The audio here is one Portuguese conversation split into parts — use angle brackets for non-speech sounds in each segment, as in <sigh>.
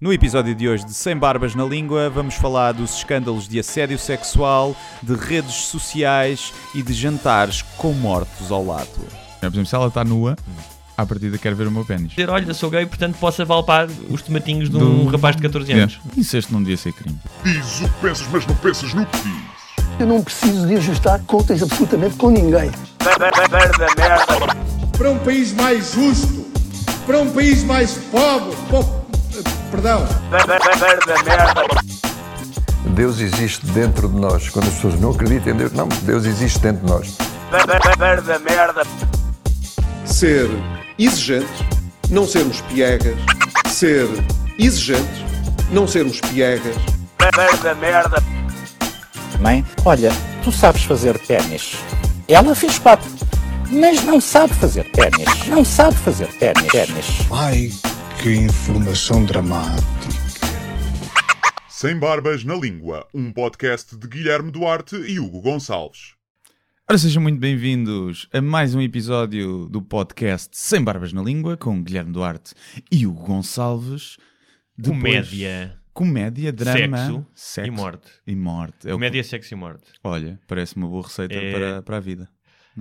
No episódio de hoje de Sem Barbas na Língua, vamos falar dos escândalos de assédio sexual, de redes sociais e de jantares com mortos ao lado. Por exemplo, se ela está nua, à partida quer ver o meu pênis. dizer, olha, sou gay, portanto posso avalpar os tomatinhos de um Do- rapaz de 14 anos. Yeah. Incesto não devia ser crime. Dizes o que pensas, mas não pensas no que dizes. Eu não preciso de ajustar contas absolutamente com ninguém. para um país mais justo, para um país mais pobre, po- perdão, Deus existe dentro de nós. Quando as pessoas não acreditam em Deus, não, Deus existe dentro de nós. ser exigente, não sermos piegas, ser exigente, não sermos piegas, Mãe, olha, tu sabes fazer ténis. Ela fez quatro, mas não sabe fazer ténis. Não sabe fazer ténis. ténis. Ai, que informação dramática. Sem Barbas na Língua, um podcast de Guilherme Duarte e Hugo Gonçalves. Ora, sejam muito bem-vindos a mais um episódio do podcast Sem Barbas na Língua, com Guilherme Duarte e Hugo Gonçalves. Depois- Comédia, Comédia, drama, sexo, e morte. E morte. É o- Comédia, sexo e morte. Olha, parece uma boa receita É- para, para a vida.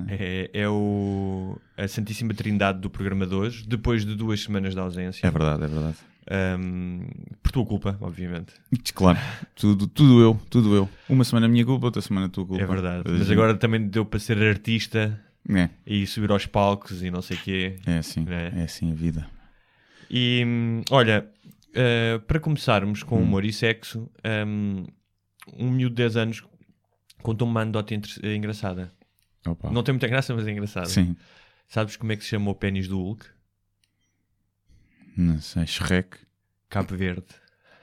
É, é o, a Santíssima Trindade do programa de hoje, depois de duas semanas de ausência. É verdade, é verdade. Ahm, por tua culpa, obviamente. Claro, tudo, tudo eu, tudo eu. Uma semana minha culpa, outra semana tua culpa. É verdade. Mas, agora também deu para ser artista É, e subir aos palcos e não sei o quê. é assim, É. é assim a vida. E hum, olha, eh, para começarmos com humor e sexo, hum, um miúdo de 10 anos contou-me uma anedota engraçada. Opa. Não tem muita graça, mas é engraçada. Sim, Sabes como é que se chama o pênis do Hulk? não sei, Shrek. Cabo Verde.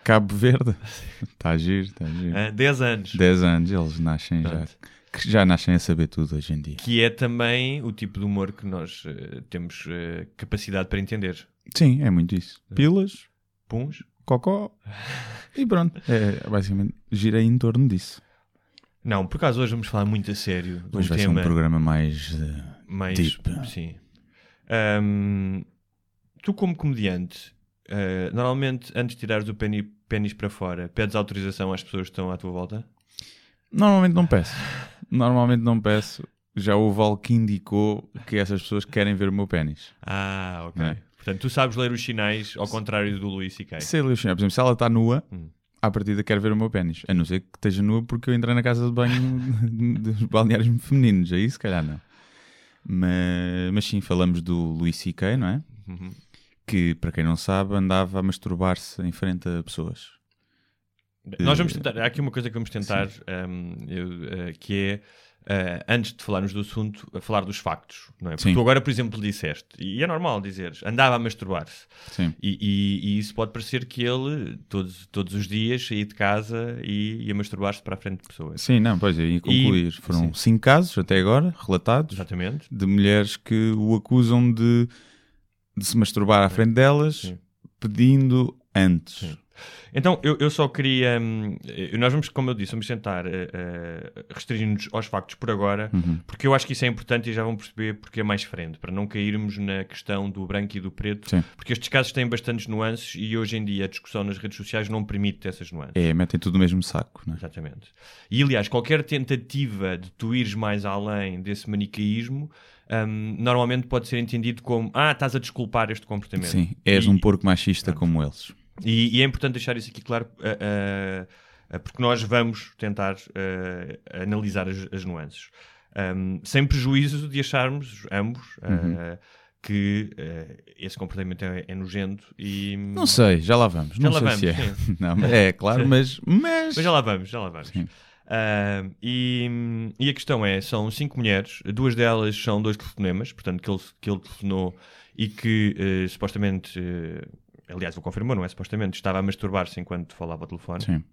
Cabo Verde. Está a giro, está a giro. Hã? 10 anos. 10 anos, eles nascem já. Pronto. que Já nascem a saber tudo hoje em dia. Que é também o tipo de humor que nós eh, temos eh, capacidade para entender. Sim, é muito isso. Pilas, Puns? cocó <laughs> e pronto. É, basicamente, girei em torno disso. Não, por acaso hoje vamos falar muito a sério de um Hoje vai ser tema um programa mais. eh, mais. deep. Sim. Ahm, tu, como comediante, eh, normalmente antes de tirares o pênis para fora, pedes autorização às pessoas que estão à tua volta? Normalmente não peço. Normalmente não peço. Já houve algo que indicou que essas pessoas querem ver o meu pênis. Ah, ok. É. Portanto, tu sabes ler os sinais ao contrário do Luís C.K. Sei ler os sinais. Por exemplo, se ela está nua, Hum. À partida quer ver o meu pênis. A não ser que esteja nua porque eu entrei na casa de banho <laughs> dos balneários femininos. Aí se calhar não. Mas, mas sim, falamos do Luís C.K., não é? Uhum. Que, para quem não sabe, andava a masturbar-se em frente a pessoas. Nós vamos tentar. Há aqui uma coisa que vamos tentar, ahm, eu, eh, que é. Eh, antes de falarmos do assunto, a falar dos factos, não é? Porque Sim. tu agora, por exemplo, disseste, e é normal dizeres, andava a masturbar-se. Sim. E, e- e isso pode parecer que ele, todos, todos os dias, saía de casa e ia masturbar-se para a frente de pessoas. Sim, não, pois é, ia concluir. Foram sim. cinco casos até agora, relatados, Exatamente. de mulheres que o acusam de, de se masturbar à frente delas, Sim. pedindo antes. Sim. Então, eu, eu só queria. hum, eh, nós vamos, como eu disse, vamos tentar eh, restringir-nos aos factos por agora, Uhum. porque eu acho que isso é importante e já vão perceber porque é mais frente, para não cairmos na questão do branco e do preto, Sim. porque estes casos têm bastantes nuances e hoje em dia a discussão nas redes sociais não permite essas nuances. É, metem tudo no mesmo saco, não é? Exatamente. E aliás, qualquer tentativa de tu ires mais além desse manicaísmo hum, normalmente pode ser entendido como ah, estás a desculpar este comportamento. Sim, és E- um porco machista como eles. E, e é importante deixar isso aqui claro, ah, ah, porque nós vamos tentar ah, analisar as, as nuances. Ahm, sem prejuízo de acharmos, ambos, Uhum. que esse comportamento é, é nojento e... Não sei, já lá vamos. Já não lá sei vamos, se é. <laughs> Não, mas é, claro, mas, mas... Mas já lá vamos, já lá vamos. Sim. Ah, e, e a questão é, são cinco mulheres, duas delas são dois telefonemas, portanto, que ele, que ele telefonou e que eh, supostamente, eh, aliás, ele confirmou, não é? Supostamente estava a masturbar-se enquanto falava ao telefone. Sim,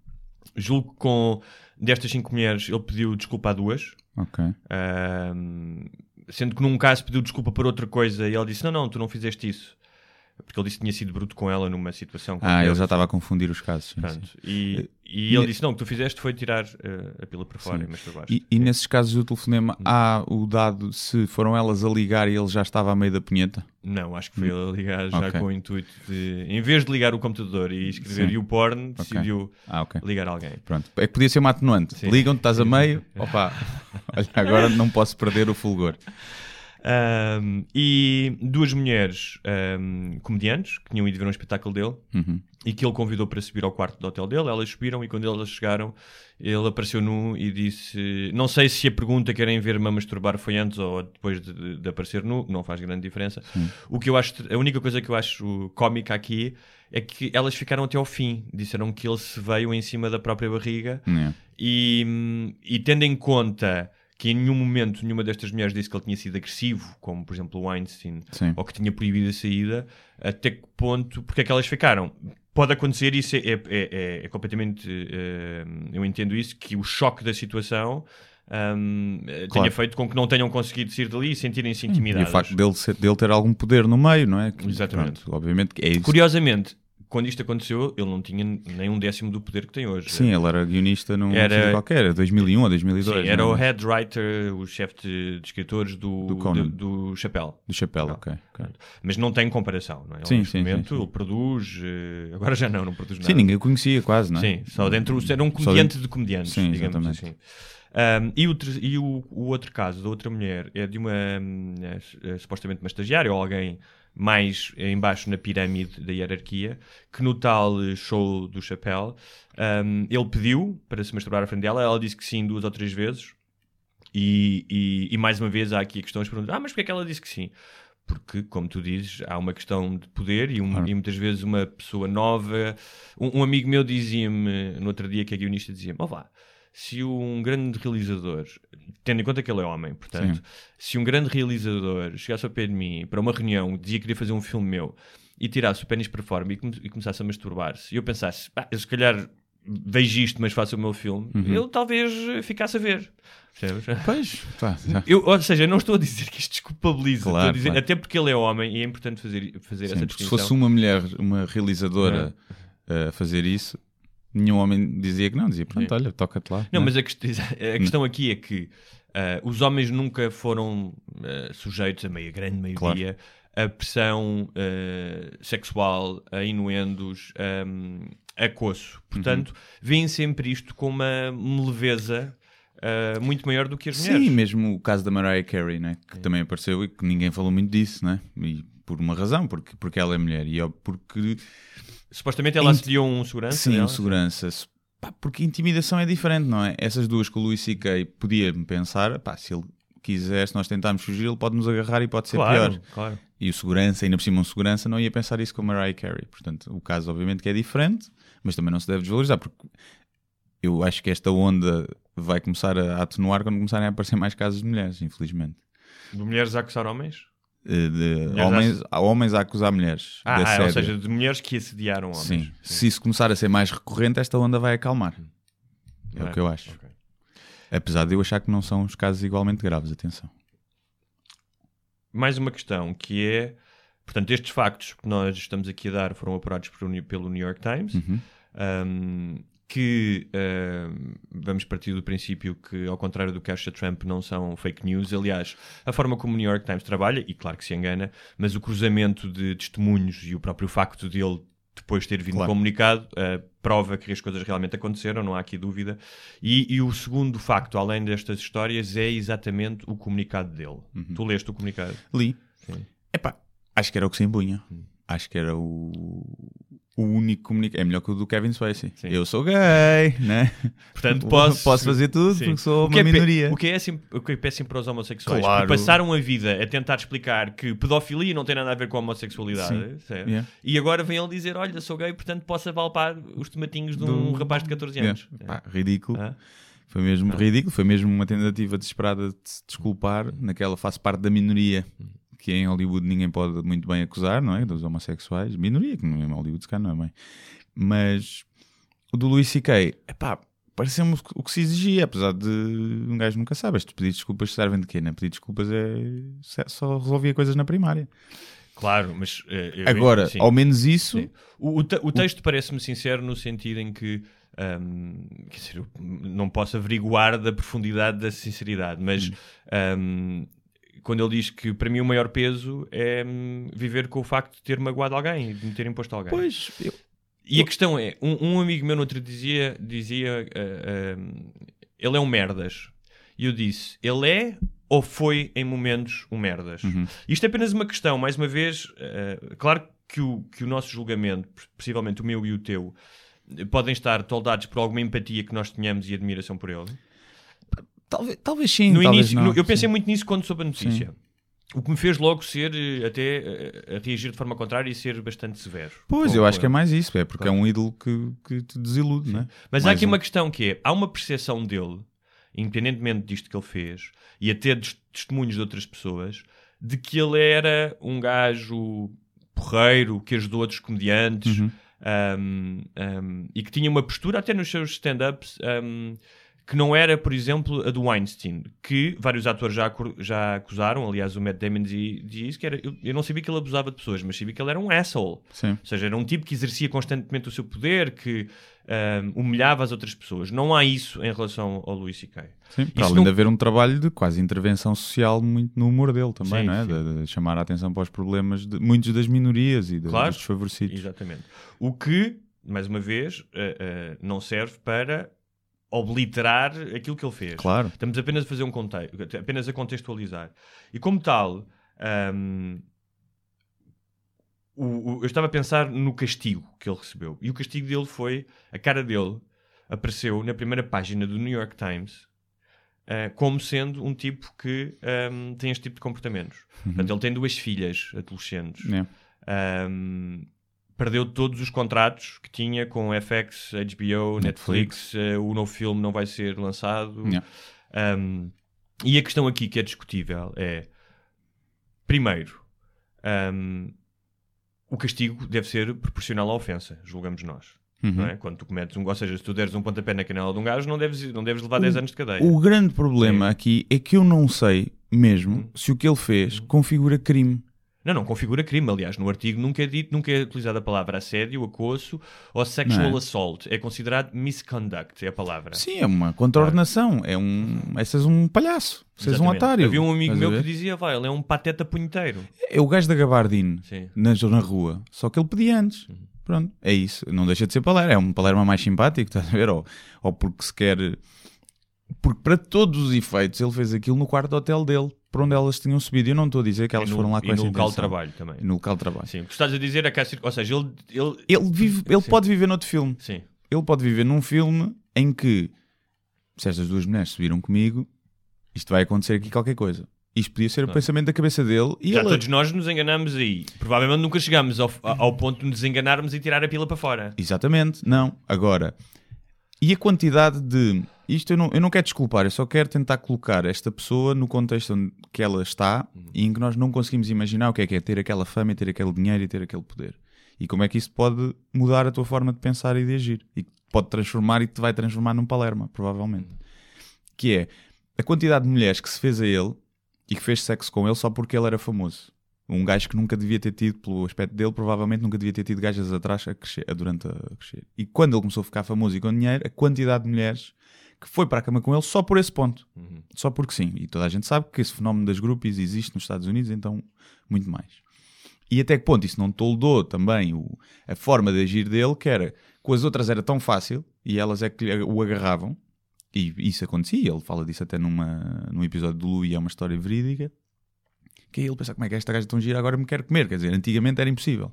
Julgo que com destas cinco mulheres ele pediu desculpa a duas, ok. ahm, sendo que num caso pediu desculpa por outra coisa e ele disse: Não, não, tu não fizeste isso. Porque ele disse que tinha sido bruto com ela numa situação. Ah, ele já estava a confundir os casos. sim, Pronto. sim. E, e e- ele disse: Não, o que tu fizeste foi tirar eh, a pila para fora Sim. e masturbar-te. E, e nesses casos do telefonema, há o dado se foram elas a ligar e ele já estava a meio da punheta? Não, acho que foi ele a ligar já Ok. com o intuito de, em vez de ligar o computador e escrever Sim. YouPorn, decidiu Ah, ok. ligar alguém. Pronto. É que podia ser uma atenuante. Ligam-te, estás a meio, <laughs> opa, <laughs> olha, agora não posso perder o fulgor. Ahm, e duas mulheres ahm, comediantes que tinham ido ver um espetáculo dele Uhum. e que ele convidou para subir ao quarto do hotel dele. Elas subiram e quando elas chegaram, ele apareceu nu e disse: Não sei se a pergunta querem ver-me a masturbar foi antes ou depois de, de aparecer nu, não faz grande diferença. O que eu acho, a única coisa que eu acho cómica aqui é que elas ficaram até ao fim. Disseram que ele se veio em cima da própria barriga Yeah. e, e tendo em conta que em nenhum momento nenhuma destas mulheres disse que ele tinha sido agressivo, como por exemplo o Weinstein, Sim. ou que tinha proibido a saída, até que ponto, porque é que elas ficaram? Pode acontecer, isso é, é, é- é completamente. eh, eu entendo isso, que o choque da situação hum, tenha Claro. feito com que não tenham conseguido sair dali e sentirem-se E intimidadas. o facto dele, ser- dele ter algum poder no meio, não é? Que, Exatamente. pronto, obviamente que é isso. Curiosamente, quando isto aconteceu, ele não tinha nem um décimo do poder que tem hoje. Sim, ele era guionista num Era- qualquer, 2001 ou 2002. Sim, era não o é? head writer, o chefe de, de escritores do, Do Conan. do, do Chapéu. Do chapéu, ok. ok. Mas não tem comparação, não é? Ele, Sim, neste sim, momento, sim, sim. ele produz, eh, agora já não, não produz nada. Sim, ninguém o conhecia quase, não é? Sim, só dentro, era um comediante dentro- de comediantes, Sim, digamos exatamente. assim. Um, e o, e o, o outro caso da outra mulher é de uma hum, é, é, supostamente uma estagiária ou alguém mais em baixo na pirâmide da hierarquia que no tal eh, show do chapéu um, ele pediu para se masturbar à frente dela, ela disse que sim duas ou três vezes e, e, e mais uma vez há aqui a questão de perguntar, ah, mas porque é que ela disse que sim? Porque, como tu dizes, há uma questão de poder e, um- Claro. e muitas vezes uma pessoa nova. Um, um amigo meu dizia-me no outro dia que é guionista, dizia-me: Ó vá, se um grande realizador, tendo em conta que ele é homem, portanto, Sim. se um grande realizador chegasse ao pé de mim para uma reunião, dizia que queria fazer um filme meu e tirasse o pênis para fora e, come- e começasse a masturbar-se, e eu pensasse: pá, eu se calhar vejo isto, mas faço o meu filme, Uhum. eu talvez ficasse a ver. Percebes? <laughs> Pois, tá, tá. Eu, ou seja, eu não estou a dizer que isto desculpabiliza, Claro, estou a dizer, claro. até porque ele é homem e é importante fazer, fazer Sim, essa porque se distinção. fosse uma mulher, uma realizadora a fazer isso, nenhum homem dizia que não, dizia, pronto, olha, toca-te lá. Não, é? mas a, quest- <laughs> a questão aqui é que ah, os homens nunca foram ah, sujeitos, a meia grande maioria, a pressão ah, sexual, a inuendos, um, a coço. Portanto, Uhum. veem sempre isto com uma leveza ah, muito maior do que as mulheres. Sim, mesmo o caso da Mariah Carey, né? que também apareceu e que ninguém falou muito disso, né? e por uma razão, porque, porque ela é mulher e porque Supostamente ela Int- assediou um segurança. Sim, dela. o segurança. Se- pá, porque intimidação é diferente, não é? Essas duas com o Luís C.K. podia-me pensar, pá, se ele quiser, se nós tentarmos fugir, ele pode nos agarrar e pode ser Claro, pior. claro. E o segurança, ainda por cima um segurança, não ia pensar isso com a Mariah Carey. Portanto, o caso obviamente que é diferente, mas também não se deve desvalorizar, porque eu acho que esta onda vai começar a atenuar quando começarem a aparecer mais casos de mulheres, infelizmente. De mulheres a acusar homens? Eh, De homens, há homens a acusar mulheres. Ah, ah, ou seja, de mulheres que assediaram homens. Sim. Se isso começar a ser mais recorrente, esta onda vai acalmar. É o Ok, que eu acho. ok. Apesar de eu achar que não são os casos igualmente graves, atenção. mais uma questão que é, portanto, estes factos que nós estamos aqui a dar foram apurados por pelo New York Times, Uhum. um, que um, vamos partir do princípio que, ao contrário do que acha Trump, não são fake news. Aliás, a forma como o New York Times trabalha, e claro que se engana, mas o cruzamento de testemunhos e o próprio facto dele depois ter vindo Claro. comunicado uh, prova que as coisas realmente aconteceram, não há aqui dúvida. E, e o segundo facto, além destas histórias, é exatamente o comunicado dele. Uhum. Tu leste o comunicado? Li. Sim. Epá, acho que era o que se impunha. Hum. Acho que era o, o único comunicado. É melhor que o do Kevin Spacey. Sim. Eu sou gay, né? Portanto, <laughs> posso, posso fazer tudo Sim. porque sou O uma é minoria. O que é, assim, o que é péssimo para os homossexuais? Claro. Passaram a vida a tentar explicar que pedofilia não tem nada a ver com a homossexualidade. Yeah. E agora vem ele dizer: Olha, sou gay, portanto posso avalpar os tomatinhos de um Do- rapaz de 14 anos. Yeah. Pá, ridículo. Ah. Foi mesmo ridículo. Foi mesmo uma tentativa desesperada de se desculpar. Naquela faz parte da minoria que em Hollywood ninguém pode muito bem acusar, não é? Dos homossexuais. Minoria, que não é em Hollywood, se calhar não é bem. Mas o do Luís C.K., epá, pareceu-me o que se exigia, apesar de um gajo nunca sabe. Estes pedidos de desculpas servem de quê? Né? Pedir desculpas é só resolvia coisas na primária. Claro, mas. eh, eu- Agora, sim. ao menos isso. O, o te- o texto parece-me sincero no sentido em que. ahm, quer dizer, não posso averiguar da profundidade da sinceridade, mas Hum. ahm, quando ele diz que para mim o maior peso é hum, viver com o facto de ter magoado alguém e de me ter imposto alguém. pois, eu- E a questão é: um, um amigo meu no outro dizia, dizia ah, ah, ele é um merdas. E eu disse: ele é ou foi em momentos um merdas? Isto é apenas uma questão, mais uma vez, ah, claro que o, que o nosso julgamento, possivelmente o meu e o teu, podem estar toldados por alguma empatia que nós tenhamos e admiração por ele. Talvez, talvez sim. No talvez início, não, eu pensei sim. muito nisso quando soube a notícia. O que me fez logo ser eh, até eh, a reagir de forma contrária e ser bastante severo. Pois, eu acho que é mais isso, é porque é um ídolo que, que te desilude, não é? Mas há Mais aqui um. uma questão que é: há uma percepção dele, independentemente disto que ele fez, e até dos testemunhos de outras pessoas, de que ele era um gajo porreiro que ajudou outros comediantes Uhum. um, um, e que tinha uma postura, até nos seus stand-ups, que não era, por exemplo, a do Weinstein, que vários atores já, já acusaram. Aliás, o Matt Damon diz, que era. Eu, eu não sabia que ele abusava de pessoas, mas sabia que ele era um asshole. Sim. Ou seja, era um tipo que exercia constantemente o seu poder, que ahm, humilhava as outras pessoas. Não há isso em relação ao Louis C.K. Sim, para além não- de haver um trabalho de quase intervenção social muito no humor dele também, Sim, não é? De, de chamar a atenção para os problemas de muitos das minorias e de, Claro. dos desfavorecidos. Exatamente. O que, mais uma vez, ah, ah, não serve para obliterar aquilo que ele fez. Claro. Estamos apenas a fazer um contexto, apenas a contextualizar. E como tal, ahm, o- o- eu estava a pensar no castigo que ele recebeu. E o castigo dele foi, a cara dele apareceu na primeira página do New York Times ah, como sendo um tipo que ahm, tem este tipo de comportamentos. Portanto, ele tem duas filhas adolescentes. É. Um, perdeu todos os contratos que tinha com FX, HBO, Netflix, eh, o novo filme não vai ser lançado. Yeah. Um, e a questão aqui que é discutível é: primeiro, um, o castigo deve ser proporcional à ofensa, julgamos nós. Uhum. É? Quando tu cometes um, ou seja, se tu deres um pontapé na canela de um gajo, não deves, não deves levar 10 anos de cadeia. O grande problema aqui é que eu não sei mesmo Hum. se o que ele fez configura crime. Não, não configura crime. Aliás, no artigo nunca é dito, nunca é utilizada a palavra assédio, acoso ou sexual é? assault. É considerado misconduct, é a palavra. Sim, é uma contraordenação. É um. Essas um palhaço. Vocês um otário. Havia um amigo Estás meu que dizia, vai, ele é um pateta punheteiro. É o gajo da Gabardine Sim. na, na rua. Só que ele pedia antes. Uhum. Pronto, é isso. Não deixa de ser palerma. É um palerma mais simpático, estás a ver? Ou, ou porque se quer. Porque para todos os efeitos ele fez aquilo no quarto do hotel dele, para onde elas tinham subido. Eu não estou a dizer que elas E no- foram lá com e essa no local de trabalho também. E no local de trabalho. Sim, o que estás a dizer é que há Ou seja, ele... Ele, Ele, vive, ele Sim. pode viver noutro filme. Sim. Ele pode viver num filme em que, se estas duas mulheres subiram comigo, isto vai acontecer aqui qualquer coisa. Isto podia ser o Claro. pensamento da cabeça dele e Já ele... todos nós nos enganamos aí. Provavelmente nunca chegámos ao, ao ponto de nos enganarmos e tirar a pila para fora. Exatamente, não. Agora, e a quantidade de. Isto eu não, eu não quero desculpar, eu só quero tentar colocar esta pessoa no contexto onde que ela está e em que nós não conseguimos imaginar o que é que é ter aquela fama e ter aquele dinheiro e ter aquele poder. E como é que isso pode mudar a tua forma de pensar e de agir. E que pode transformar e te vai transformar num Palerma, provavelmente. Que é a quantidade de mulheres que se fez a ele e que fez sexo com ele só porque ele era famoso. Um gajo que nunca devia ter tido, pelo aspecto dele, provavelmente nunca devia ter tido gajas atrás a crescer, a- durante a crescer. E quando ele começou a ficar famoso e com dinheiro, a quantidade de mulheres que foi para a cama com ele só por esse ponto. Só porque sim. E toda a gente sabe que esse fenómeno das groupies existe nos Estados Unidos, então muito mais. E até que ponto isso não toldou também o- a forma de agir dele, que era com as outras era tão fácil e elas é que o agarravam. E isso acontecia, ele fala disso até numa, num episódio do Louis, é uma história verídica. Que aí ele pensa como é que esta gaja tão gira agora me quer comer. Quer dizer, antigamente era impossível.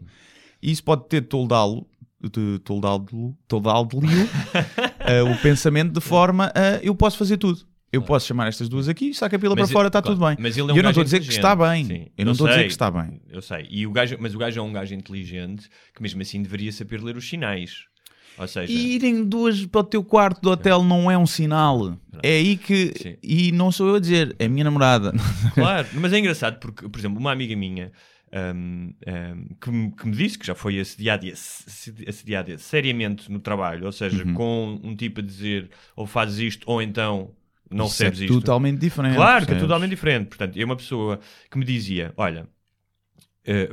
E isso pode ter toldá-lo, de- toldá-lo, toldá-lo <laughs> eh, o pensamento de forma a eu posso fazer tudo. Eu posso chamar estas duas aqui, saca a pila Mas para fora, ele- está claro, tudo bem. mas ele é um eu não estou a dizer que está bem. Sim, eu não estou a dizer que está bem. Eu sei. E o gajo, mas o gajo é um gajo inteligente que mesmo assim deveria saber ler os sinais. Seja, E irem duas para o teu quarto do hotel não é um sinal. É aí que. Sim. E não sou eu a dizer, é a minha namorada. <laughs> Claro, mas é engraçado porque, por exemplo, uma amiga minha hum, hum, que, me, que me disse que já foi assediada, ass- assediada seriamente no trabalho, ou seja, Uhum. com um tipo a dizer ou fazes isto ou então não Isso é recebes isto. totalmente diferente. Claro que é totalmente diferente. Portanto, é uma pessoa que me dizia: Olha, eh,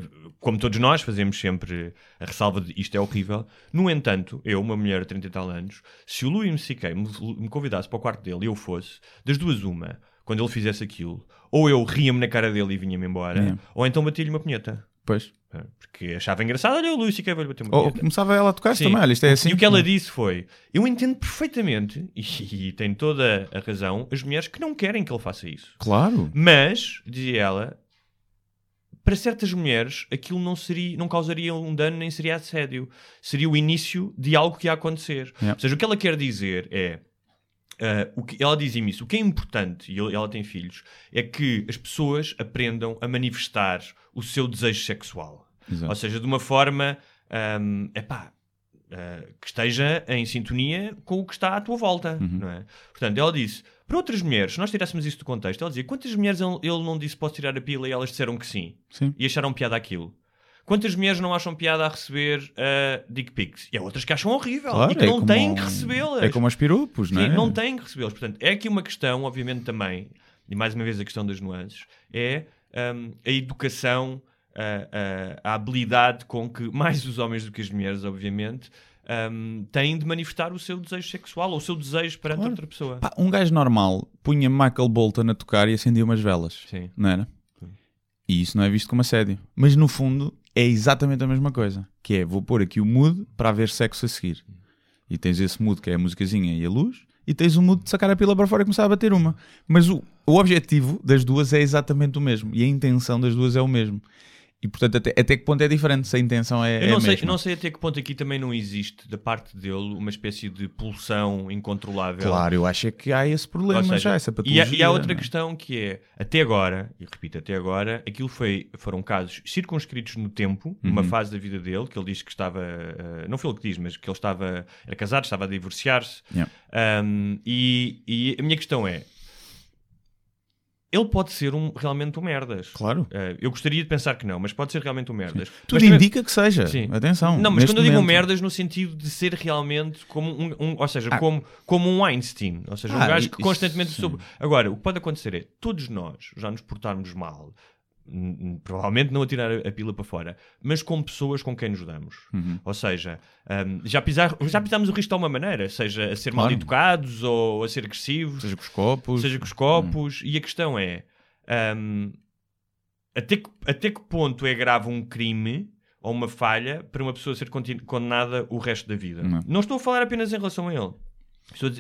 como todos nós, fazemos sempre a ressalva de isto é horrível. No entanto, eu, uma mulher de 30 e tal anos, se o Louis C.K. me, me convidasse para o quarto dele e eu fosse, das duas, uma, quando ele fizesse aquilo, ou eu ria-me na cara dele e vinha-me embora, É. ou então batia-lhe uma punheta. Pois. É, Porque achava engraçado, olha o Louis C.K. vai-lhe bater uma Ou punheta. começava ela a tocar também, olha, isto é assim. E o que ela disse foi: Eu entendo perfeitamente, <laughs> e, e tem toda a razão, as mulheres que não querem que ele faça isso. Claro. Mas, dizia ela, para certas mulheres aquilo não, seria, não causaria um dano nem seria assédio. Seria o início de algo que ia acontecer. Yeah. Ou seja, o que ela quer dizer é. ah, o que, ela dizia-me isso. O que é importante, e ela tem filhos, é que as pessoas aprendam a manifestar o seu desejo sexual. Exato. Ou seja, de uma forma ahm, epá, ah, que esteja em sintonia com o que está à tua volta. Uhum. Não é? Portanto, ela disse: para outras mulheres, se nós tirássemos isso do contexto, ela dizia: quantas mulheres ele, ele não disse posso tirar a pila e elas disseram que sim Sim. e acharam piada aquilo? Quantas mulheres não acham piada a receber ah, dick pics? E há outras que acham horrível Claro, e que é não têm que recebê-las. É como aos pirupos, não Sim, é? não têm que recebê-los. Portanto, é aqui uma questão, obviamente, também, e mais uma vez a questão das nuances, é hum, a educação, a, a- a habilidade com que mais os homens do que as mulheres, obviamente, hum, têm de manifestar o seu desejo sexual ou o seu desejo perante Claro. outra pessoa. Pá, um gajo normal punha Michael Bolton a tocar e acendia umas velas. Sim. Não era? E isso não é visto como assédio. Mas no fundo é exatamente a mesma coisa. Que é, vou pôr aqui o mood para haver sexo a seguir. E tens esse mood que é a musicazinha e a luz. E tens o mood de sacar a pila para fora e começar a bater uma. Mas o, o objetivo das duas é exatamente o mesmo. E a intenção das duas é o mesmo. E portanto, até, até que ponto é diferente se a intenção é, Eu é não, a sei, não sei até que ponto aqui também não existe, da parte dele, uma espécie de pulsão incontrolável. Claro, eu acho é que há esse problema seja, já, essa e, patologia. há, e há outra é? questão que é, até agora, e repito, até agora, aquilo foi, foram casos circunscritos no tempo, numa Uhum. fase da vida dele, que ele diz que estava, eh, não foi ele que diz, mas que ele estava, era casado, estava a divorciar-se. Yeah. Um, e, e a minha questão é, ele pode ser um, realmente um merdas. Claro. Eh, eu gostaria de pensar que não, mas pode ser realmente um merdas. Tudo Mas indica que seja. Sim. Atenção. Não, mas quando eu digo um momento. merdas no sentido de ser realmente como um, um- ou seja, Ah. como, como um Einstein, ou seja, um Ah, gajo que constantemente sim. sobre. Agora, o que pode acontecer é todos nós já nos portarmos mal, provavelmente não a tirar a, a pila para fora, mas com pessoas com quem nos damos. Uhum. Ou seja, hum, já, pisar, já pisámos o risco de alguma maneira, seja a ser mal Claro. educados ou a ser agressivos, Seja com os copos. seja com os copos, e a questão é hum, até, que, até que ponto é grave um crime ou uma falha para uma pessoa ser condenada o resto da vida? Não. estou a falar apenas em relação a ele.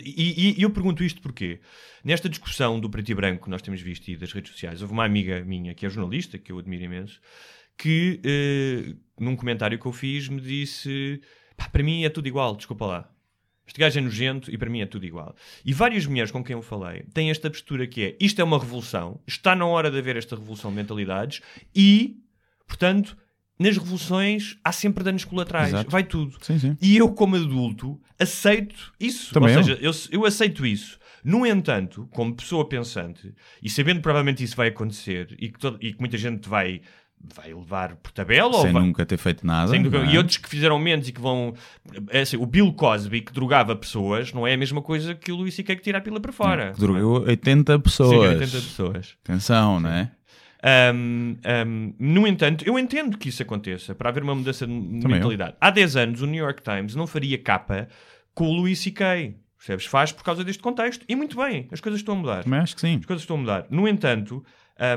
E, e- eu pergunto isto porque nesta discussão do preto e branco que nós temos visto e das redes sociais, houve uma amiga minha que é jornalista, que eu admiro imenso, que eh, num comentário que eu fiz me disse: "Pá, para mim é tudo igual, desculpa lá. Este gajo é nojento e para mim é tudo igual. E várias mulheres com quem eu falei têm esta postura que é isto é uma revolução, está na hora de haver esta revolução de mentalidades e, portanto, nas revoluções há sempre danos colaterais. Exato. Vai tudo. Sim, sim. E eu, como adulto, aceito isso. Também Ou seja, eu, eu aceito isso. No entanto, como pessoa pensante, e sabendo que provavelmente isso vai acontecer e que, todo- e que muita gente vai, vai levar por tabela ou Sem vai, nunca ter feito nada. sem não é? E outros que fizeram menos e que vão. É assim, o Bill Cosby, que drogava pessoas, não é a mesma coisa que o Luís C.K. que tira a pila para fora. Que drogou 80 Sim, pessoas. 80 pessoas. Atenção, não é? Um, um, no entanto, eu entendo que isso aconteça para haver uma mudança de Também mentalidade. Há 10 anos, o New York Times não faria capa com o Louis C.K. Percebes? Faz por causa deste contexto. E muito bem, as coisas estão a mudar. Também acho que sim. As coisas estão a mudar. No entanto,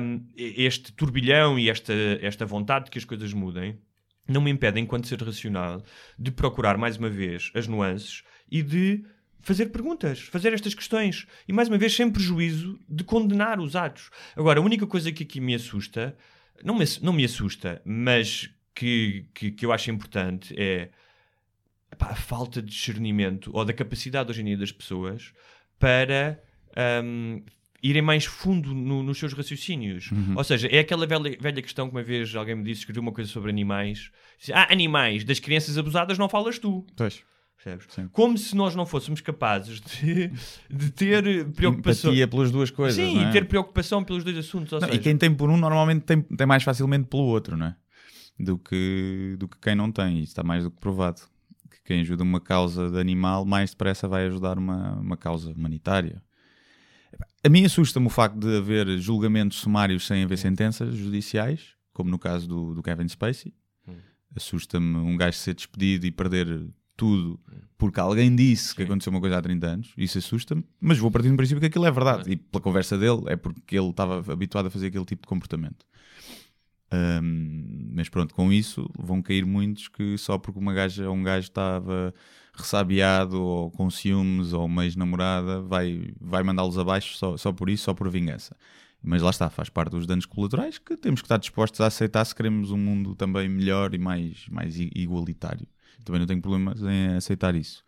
um, este turbilhão e esta, esta vontade de que as coisas mudem não me impede, enquanto ser racional, de procurar mais uma vez as nuances e de fazer perguntas, fazer estas questões. E mais uma vez, sem prejuízo de condenar os atos. Agora, a única coisa que aqui me assusta, não me, não me assusta, mas que, que, que eu acho importante é epá, a falta de discernimento ou da capacidade hoje em dia das pessoas para hum, irem mais fundo no- nos seus raciocínios. Ou seja, é aquela velha, velha questão que uma vez alguém me disse, escreveu uma coisa sobre animais. Disse, ah, animais, das crianças abusadas não falas tu. Pois. Percebes? Sim. Como se nós não fôssemos capazes de, de ter preocupação. Empatia pelas duas coisas. Sim, é? e ter preocupação pelos dois assuntos. Não, seja, e quem tem por um normalmente tem, tem mais facilmente pelo outro, não é? Do que, do que quem não tem. Isso está mais do que provado. Que quem ajuda uma causa de animal mais depressa vai ajudar uma, uma causa humanitária. A mim assusta-me o facto de haver julgamentos sumários sem haver sentenças judiciais, como no caso do, do Kevin Spacey. Assusta-me um gajo ser despedido e perder tudo porque alguém disse que aconteceu uma coisa há 30 anos. Isso assusta-me, mas vou partir do princípio que aquilo é verdade. E pela conversa dele, é porque ele estava habituado a fazer aquele tipo de comportamento. Ahm, mas pronto, com isso vão cair muitos que só porque uma gaja ou um gajo estava ressabiado ou com ciúmes ou uma ex-namorada vai, vai mandá-los abaixo só, só por isso, só por vingança. Mas lá está, faz parte dos danos colaterais que temos que estar dispostos a aceitar se queremos um mundo também melhor e mais, mais igualitário. Também não tenho problemas em aceitar isso.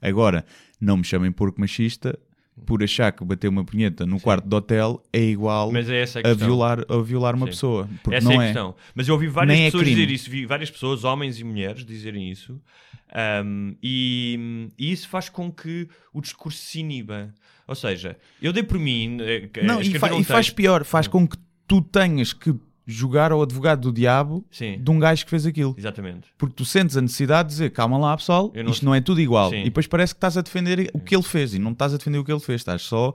Agora, não me chamem porco machista por achar que bater uma punheta no quarto de hotel é igual é a a, violar, a violar uma Sim. pessoa. Porque Essa não é a é. questão. Mas eu ouvi várias Nem é pessoas crime. dizer isso, vi várias pessoas, homens e mulheres, dizerem isso, Ahm, e, e isso faz com que o discurso se iniba. Ou seja, eu dei por mim. eh, Não, e, fa- um e faz pior, faz com que tu tenhas que jogar ao advogado do diabo Sim. de um gajo que fez aquilo. Exatamente. Porque tu sentes a necessidade de dizer, calma lá pessoal, não isto sei. não é tudo igual. Sim. E depois parece que estás a defender o que ele fez e não estás a defender o que ele fez, estás só.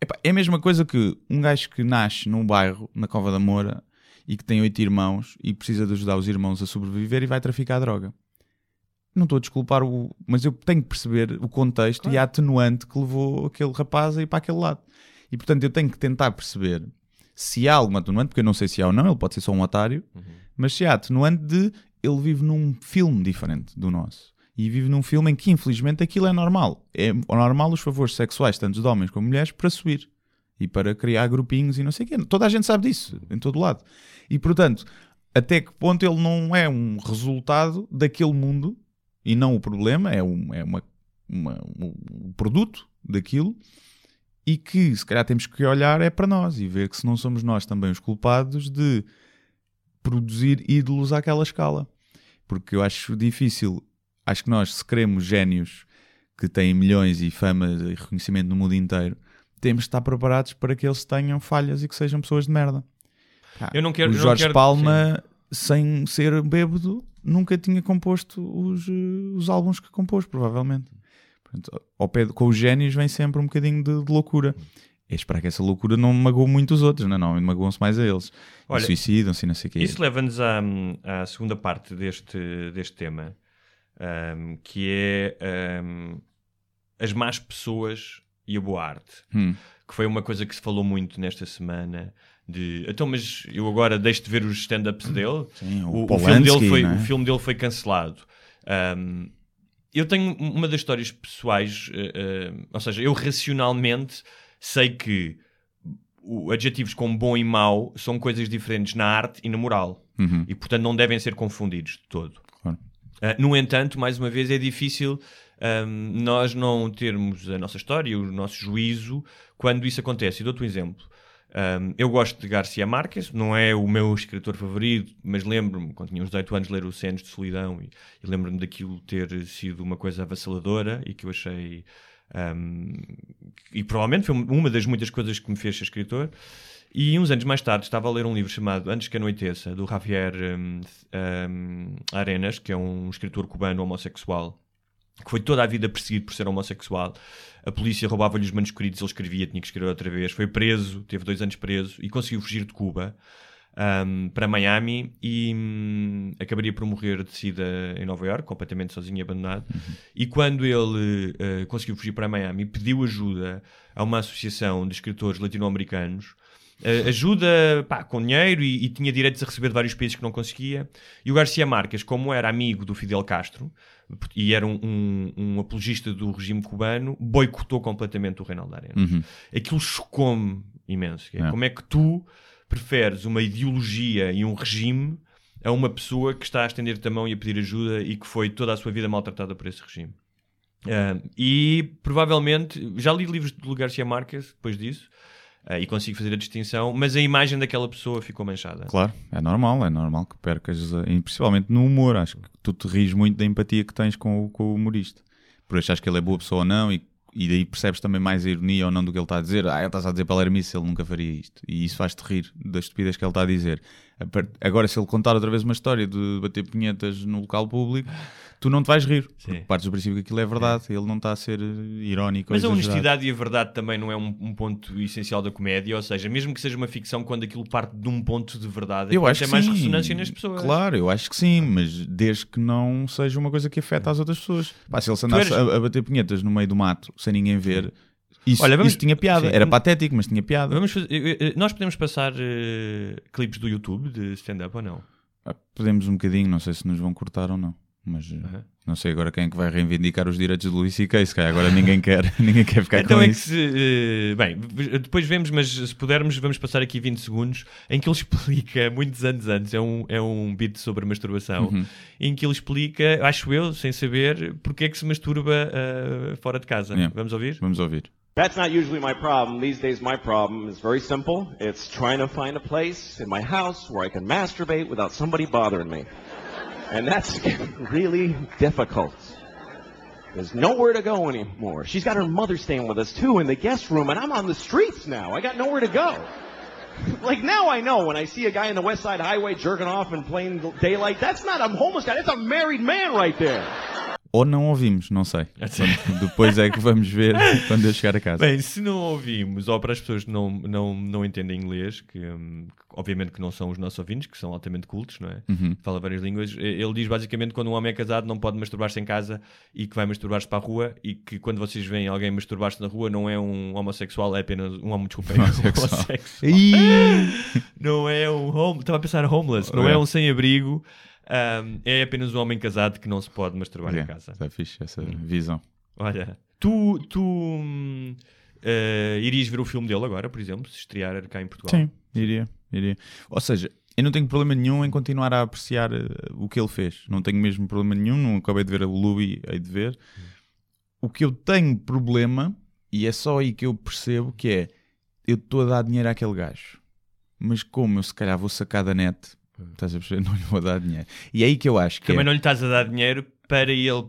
Epá, é a mesma coisa que um gajo que nasce num bairro, na Cova da Moura, e que tem oito irmãos e precisa de ajudar os irmãos a sobreviver e vai traficar droga. Não estou a desculpar o. Mas eu tenho que perceber o contexto e a atenuante que levou aquele rapaz a ir para aquele lado. E portanto eu tenho que tentar perceber se há alguma atenuante, porque eu não sei se há ou não, ele pode ser só um otário, mas se há atenuante de ele vive num filme diferente do nosso. E vive num filme em que, infelizmente, aquilo é normal. É normal os favores sexuais, tanto de homens como mulheres, para subir. E para criar grupinhos e não sei o quê. Toda a gente sabe disso, em todo lado. E, portanto, até que ponto ele não é um resultado daquele mundo e não o problema, é, um, é uma, uma- um produto daquilo e que se calhar temos que olhar é para nós e ver que se não somos nós também os culpados de produzir ídolos àquela escala. Porque eu acho difícil, acho que nós, se queremos génios que têm milhões e fama e reconhecimento no mundo inteiro, temos de estar preparados para que eles tenham falhas e que sejam pessoas de merda. Pá, Eu não quero- o Jorge quero- Palma, sem ser bêbado, nunca tinha composto os, eh, os álbuns que compôs, provavelmente. Portanto, ao pé de- com os génios vem sempre um bocadinho de, de loucura. É esperar que essa loucura não magoe muito os outros, não, é? não magoam-se mais a eles. Olha, suicidam-se não sei o quê. Isso leva-nos à, à segunda parte deste, deste tema, ahm, que é ahm, as más pessoas e a boa arte. Hum. Que foi uma coisa que se falou muito nesta semana. De, então, mas eu agora deixo de ver os stand-ups dele. Sim, o o, o filme dele foi, é? o filme dele foi cancelado. Ahm, eu tenho uma das histórias pessoais, eh, eh, ou seja, eu racionalmente sei que o- adjetivos como bom e mau são coisas diferentes na arte e na moral. Uhum. E, portanto, não devem ser confundidos de todo. Claro. Ah, no entanto, mais uma vez, é difícil ahm, nós não termos a nossa história, o nosso juízo, quando isso acontece. E dou-te um exemplo. Ahm, eu gosto de Garcia Marques, não é o meu escritor favorito, mas lembro-me, quando tinha uns 18 anos, ler o Cenos de Solidão e, e lembro-me daquilo ter sido uma coisa avassaladora e que eu achei. ahm, e provavelmente foi uma das muitas coisas que me fez ser escritor. E uns anos mais tarde estava a ler um livro chamado Antes que Anoiteça, do Javier hum, Arenas, que é um escritor cubano homossexual, que foi toda a vida perseguido por ser homossexual. A polícia roubava-lhe os manuscritos, ele escrevia, tinha que escrever outra vez. Foi preso, teve dois anos preso e conseguiu fugir de Cuba hum, para Miami e hum, acabaria por morrer de sida em Nova York, completamente sozinho e abandonado. E quando ele eh, conseguiu fugir para Miami, pediu ajuda a uma associação de escritores latino-americanos Uh, ajuda pá, com dinheiro e, e tinha direitos a receber de vários países que não conseguia. E o Garcia Marques, como era amigo do Fidel Castro e era um, um, um apologista do regime cubano, boicotou completamente o Reinaldo Arenas. Uhum. Aquilo chocou-me imenso. é, É. Como é que tu preferes uma ideologia e um regime a uma pessoa que está a estender-te a mão e a pedir ajuda e que foi toda a sua vida maltratada por esse regime? Ah, e provavelmente já li livros do Garcia Marques depois disso ah, e consigo fazer a distinção, mas a imagem daquela pessoa ficou manchada. Claro, é normal, é normal que percas, e principalmente no humor. Acho que tu te rires muito da empatia que tens com, o- com o humorista. Por achares que ele é boa pessoa ou não, e, e daí percebes também mais a ironia ou não do que ele está a dizer. Ah, ele está a dizer palermice, ele nunca faria isto. E isso faz-te rir da estupidez que ele está a dizer. Agora, se ele contar outra vez uma história de bater punhetas no local público, tu não te vais rir. Porque partes do princípio que aquilo é verdade. Ele não está a ser eh, irónico. ou Mas a honestidade e a verdade também não é um, um ponto essencial da comédia, ou seja, mesmo que seja uma ficção, quando aquilo parte de um ponto de verdade, Eu acho tem que mais sim. ressonância nas pessoas. Claro, eu acho que sim, mas desde que não seja uma coisa que afeta as outras pessoas. Pá, se ele se andasse eres- a, a bater punhetas no meio do mato sem ninguém ver, isso, Olha, vamos- isso tinha piada. sim. Era patético, mas tinha piada. Vamos fazer- nós podemos passar eh, clipes do YouTube de stand-up ou não? Ah, Podemos um bocadinho, não sei se nos vão cortar ou não. Mas eh, não sei agora quem é que vai reivindicar os direitos do Luís C.K. Se calhar agora ninguém quer, <laughs> ninguém quer ficar Então com é que isso. se. eh, bem, depois vemos, mas se pudermos, vamos passar aqui 20 segundos em que ele <laughs> explica, muitos anos antes, é um, é um beat sobre masturbação, Uhum. em que ele explica, acho eu, sem saber, porque é que se masturba eh, fora de casa. Yeah. Vamos ouvir? Vamos ouvir. That's not usually my problem. These days, my problem is very simple. It's trying to find a place in my house where I can masturbate without somebody bothering me. And that's <laughs> really difficult. There's nowhere to go anymore. She's got her mother staying with us too in the guest room, and I'm on the streets now. I got nowhere to go. <laughs> Like now I know when I see a guy in the West Side Highway jerking off in plain daylight, that's not a homeless guy, that's a married man right there. Ou não ouvimos, não sei. Portanto, <laughs> Depois é que vamos ver quando eu chegar a casa. Bem, se não ouvimos, ou para as pessoas que não, não, não entendem inglês, que, hum, que obviamente que não são os nossos ouvintes, que são altamente cultos, não é? Uhum. Fala várias línguas. Ele diz basicamente quando um homem é casado não pode masturbar-se em casa e que vai masturbar-se para a rua e que quando vocês veem alguém masturbar-se na rua não é um homossexual, é apenas um homem, desculpa, é um Homossexual. homossexual. <laughs> não é um home, estava a pensar homeless, não é, É. um sem-abrigo, hum, é apenas um homem casado que não se pode masturbar em Yeah, casa. Está fixe essa visão. Olha, tu, tu eh, irias ver o filme dele agora, por exemplo, se estrear cá em Portugal? Sim, iria, iria. Ou seja, eu não tenho problema nenhum em continuar a apreciar eh, o que ele fez. Não tenho mesmo problema nenhum. Não acabei de ver o Louis, hei de ver. O que eu tenho problema, e é só aí que eu percebo, que é eu estou a dar dinheiro àquele gajo. Mas como eu se calhar vou sacar da net, estás a perceber? <laughs> Não lhe vou dar dinheiro. E é aí que eu acho que Também é- não lhe estás a dar dinheiro para ele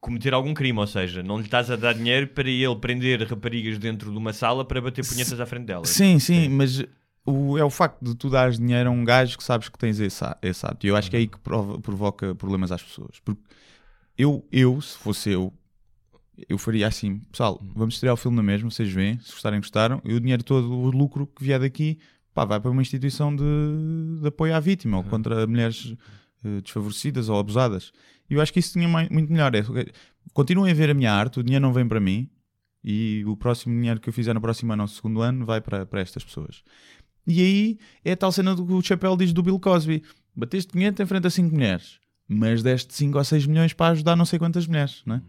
cometer algum crime, ou seja, não lhe estás a dar dinheiro para ele prender raparigas dentro de uma sala para bater punhetas à frente delas. Sim, sim, mas o, é o facto de tu dares dinheiro a um gajo que sabes que tens esse, esse ato. E eu acho que é aí que prova- provoca problemas às pessoas. Porque eu, eu, se fosse eu, eu faria assim: pessoal, vamos estrear o filme na mesma, vocês veem, se gostarem, gostaram, e o dinheiro todo, o lucro que vier daqui, pá, vai para uma instituição de, de apoio à vítima ou contra mulheres eh, desfavorecidas ou abusadas. E eu acho que isso tinha mai- muito melhor. É, continuem a ver a minha arte, o dinheiro não vem para mim, e o próximo dinheiro que eu fizer no próximo ano ou segundo ano vai para, para estas pessoas. E aí é a tal cena do que o Chapéu diz do Bill Cosby: bateste 500 em frente a 5 mulheres, mas deste 5 ou 6 milhões para ajudar não sei quantas mulheres, não é?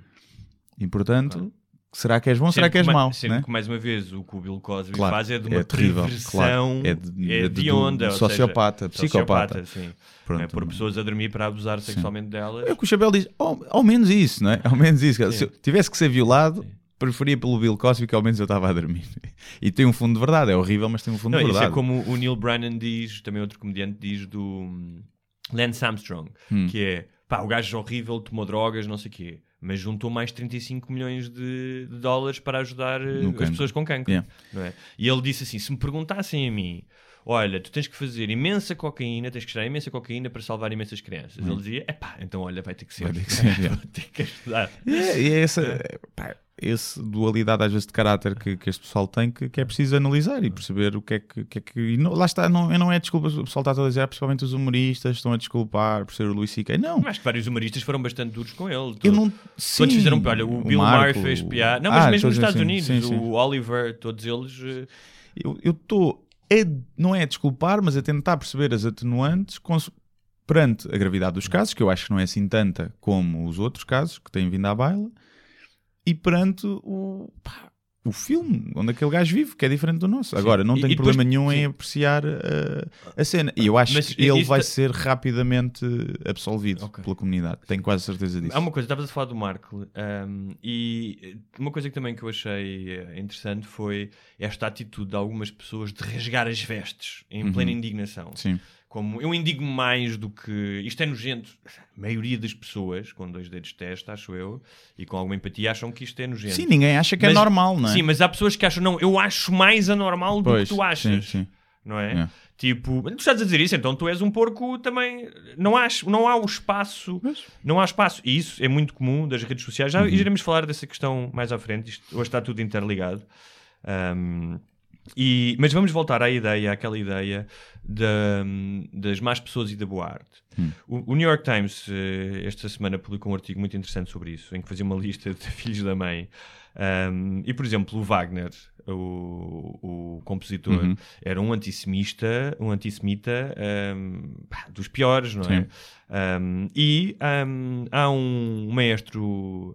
E portanto, será que és bom ou será que és ma- mau? Sendo né? que, mais uma vez, o que o Bill Cosby Claro, faz é de é uma terrível, perversão claro. É de- é é de, de- onda. do ou seja, sociopata, psicopata. sim. Pronto, é por pessoas a dormir para abusar sexualmente delas. É o que o Chapéu diz: ao, ao menos isso, não é? Ao menos isso. Se eu tivesse que ser violado, preferia pelo Bill Cosby que ao menos eu estava a dormir. E tem um fundo de verdade, é horrível, mas tem um fundo Não, de isso verdade. é como o Neil Brennan diz, também outro comediante diz do hum, Lance Armstrong, Hum. que é pá, o gajo é horrível, tomou drogas, não sei o quê, mas juntou mais 35 milhões de, de dólares para ajudar eh, as pessoas com cancro. Yeah. não é? E ele disse assim: se me perguntassem a mim. Olha, tu tens que fazer imensa cocaína, tens que tirar imensa cocaína para salvar imensas crianças. Hum. Ele dizia: epá, então olha, vai ter que ser. Vai ter que ser, <laughs> ter que ajudar. É, e é essa, pá, essa dualidade às vezes de caráter que, que este pessoal tem que, que é preciso analisar e perceber o que é que, que, é que e não- lá está, não, não é desculpa, o pessoal está a dizer, ah, principalmente os humoristas estão a desculpar por ser o Luís C.K. Não, Eu Acho que vários humoristas foram bastante duros com ele. eu não Todos sim, fizeram. Olha, o Bill Marco, Maher fez piada. Não, mas Ah, mesmo nos todos Estados assim, Unidos, sim, sim. o Oliver, todos eles. eh, Eu estou, não é a desculpar, mas a tentar perceber as atenuantes perante a gravidade dos casos, que eu acho que não é assim tanta como os outros casos que têm vindo à baila, e perante o, pá, o filme onde aquele gajo vive, que é diferente do nosso. Agora, não E- tenho e depois- problema nenhum em sim. apreciar uh, a cena. E eu acho Mas que ele vai ser rapidamente absolvido pela comunidade. Tenho quase certeza disso. Há uma coisa, estavas a falar do Marco, um, e uma coisa que também que eu achei eh, interessante foi esta atitude de algumas pessoas de rasgar as vestes em Uhum. plena indignação. Sim. Como eu indigno mais do que. Isto é nojento. A maioria das pessoas, com dois dedos de testa, acho eu, e com alguma empatia, acham que isto é nojento. Sim, ninguém acha que é normal, não é? Sim, mas há pessoas que acham, não, eu acho mais anormal do Pois, que tu achas. sim, sim. não é? É. Tipo, tu estás a dizer isso, então tu és um porco também. Não há, não há o espaço. Não há espaço. E isso é muito comum das redes sociais. Já Uhum. iremos falar dessa questão mais à frente. Isto, hoje está tudo interligado. Um, e, mas vamos voltar à ideia, àquela ideia da- das más pessoas e da boa arte. Hum. O, o New York Times, eh, esta semana, publicou um artigo muito interessante sobre isso, em que fazia uma lista de <laughs> filhos da mãe. Um, e, por exemplo, o Wagner, o, o compositor, Uhum. era um antissemita, um antissemita um, dos piores, não é? Sim. Um, e um, há um maestro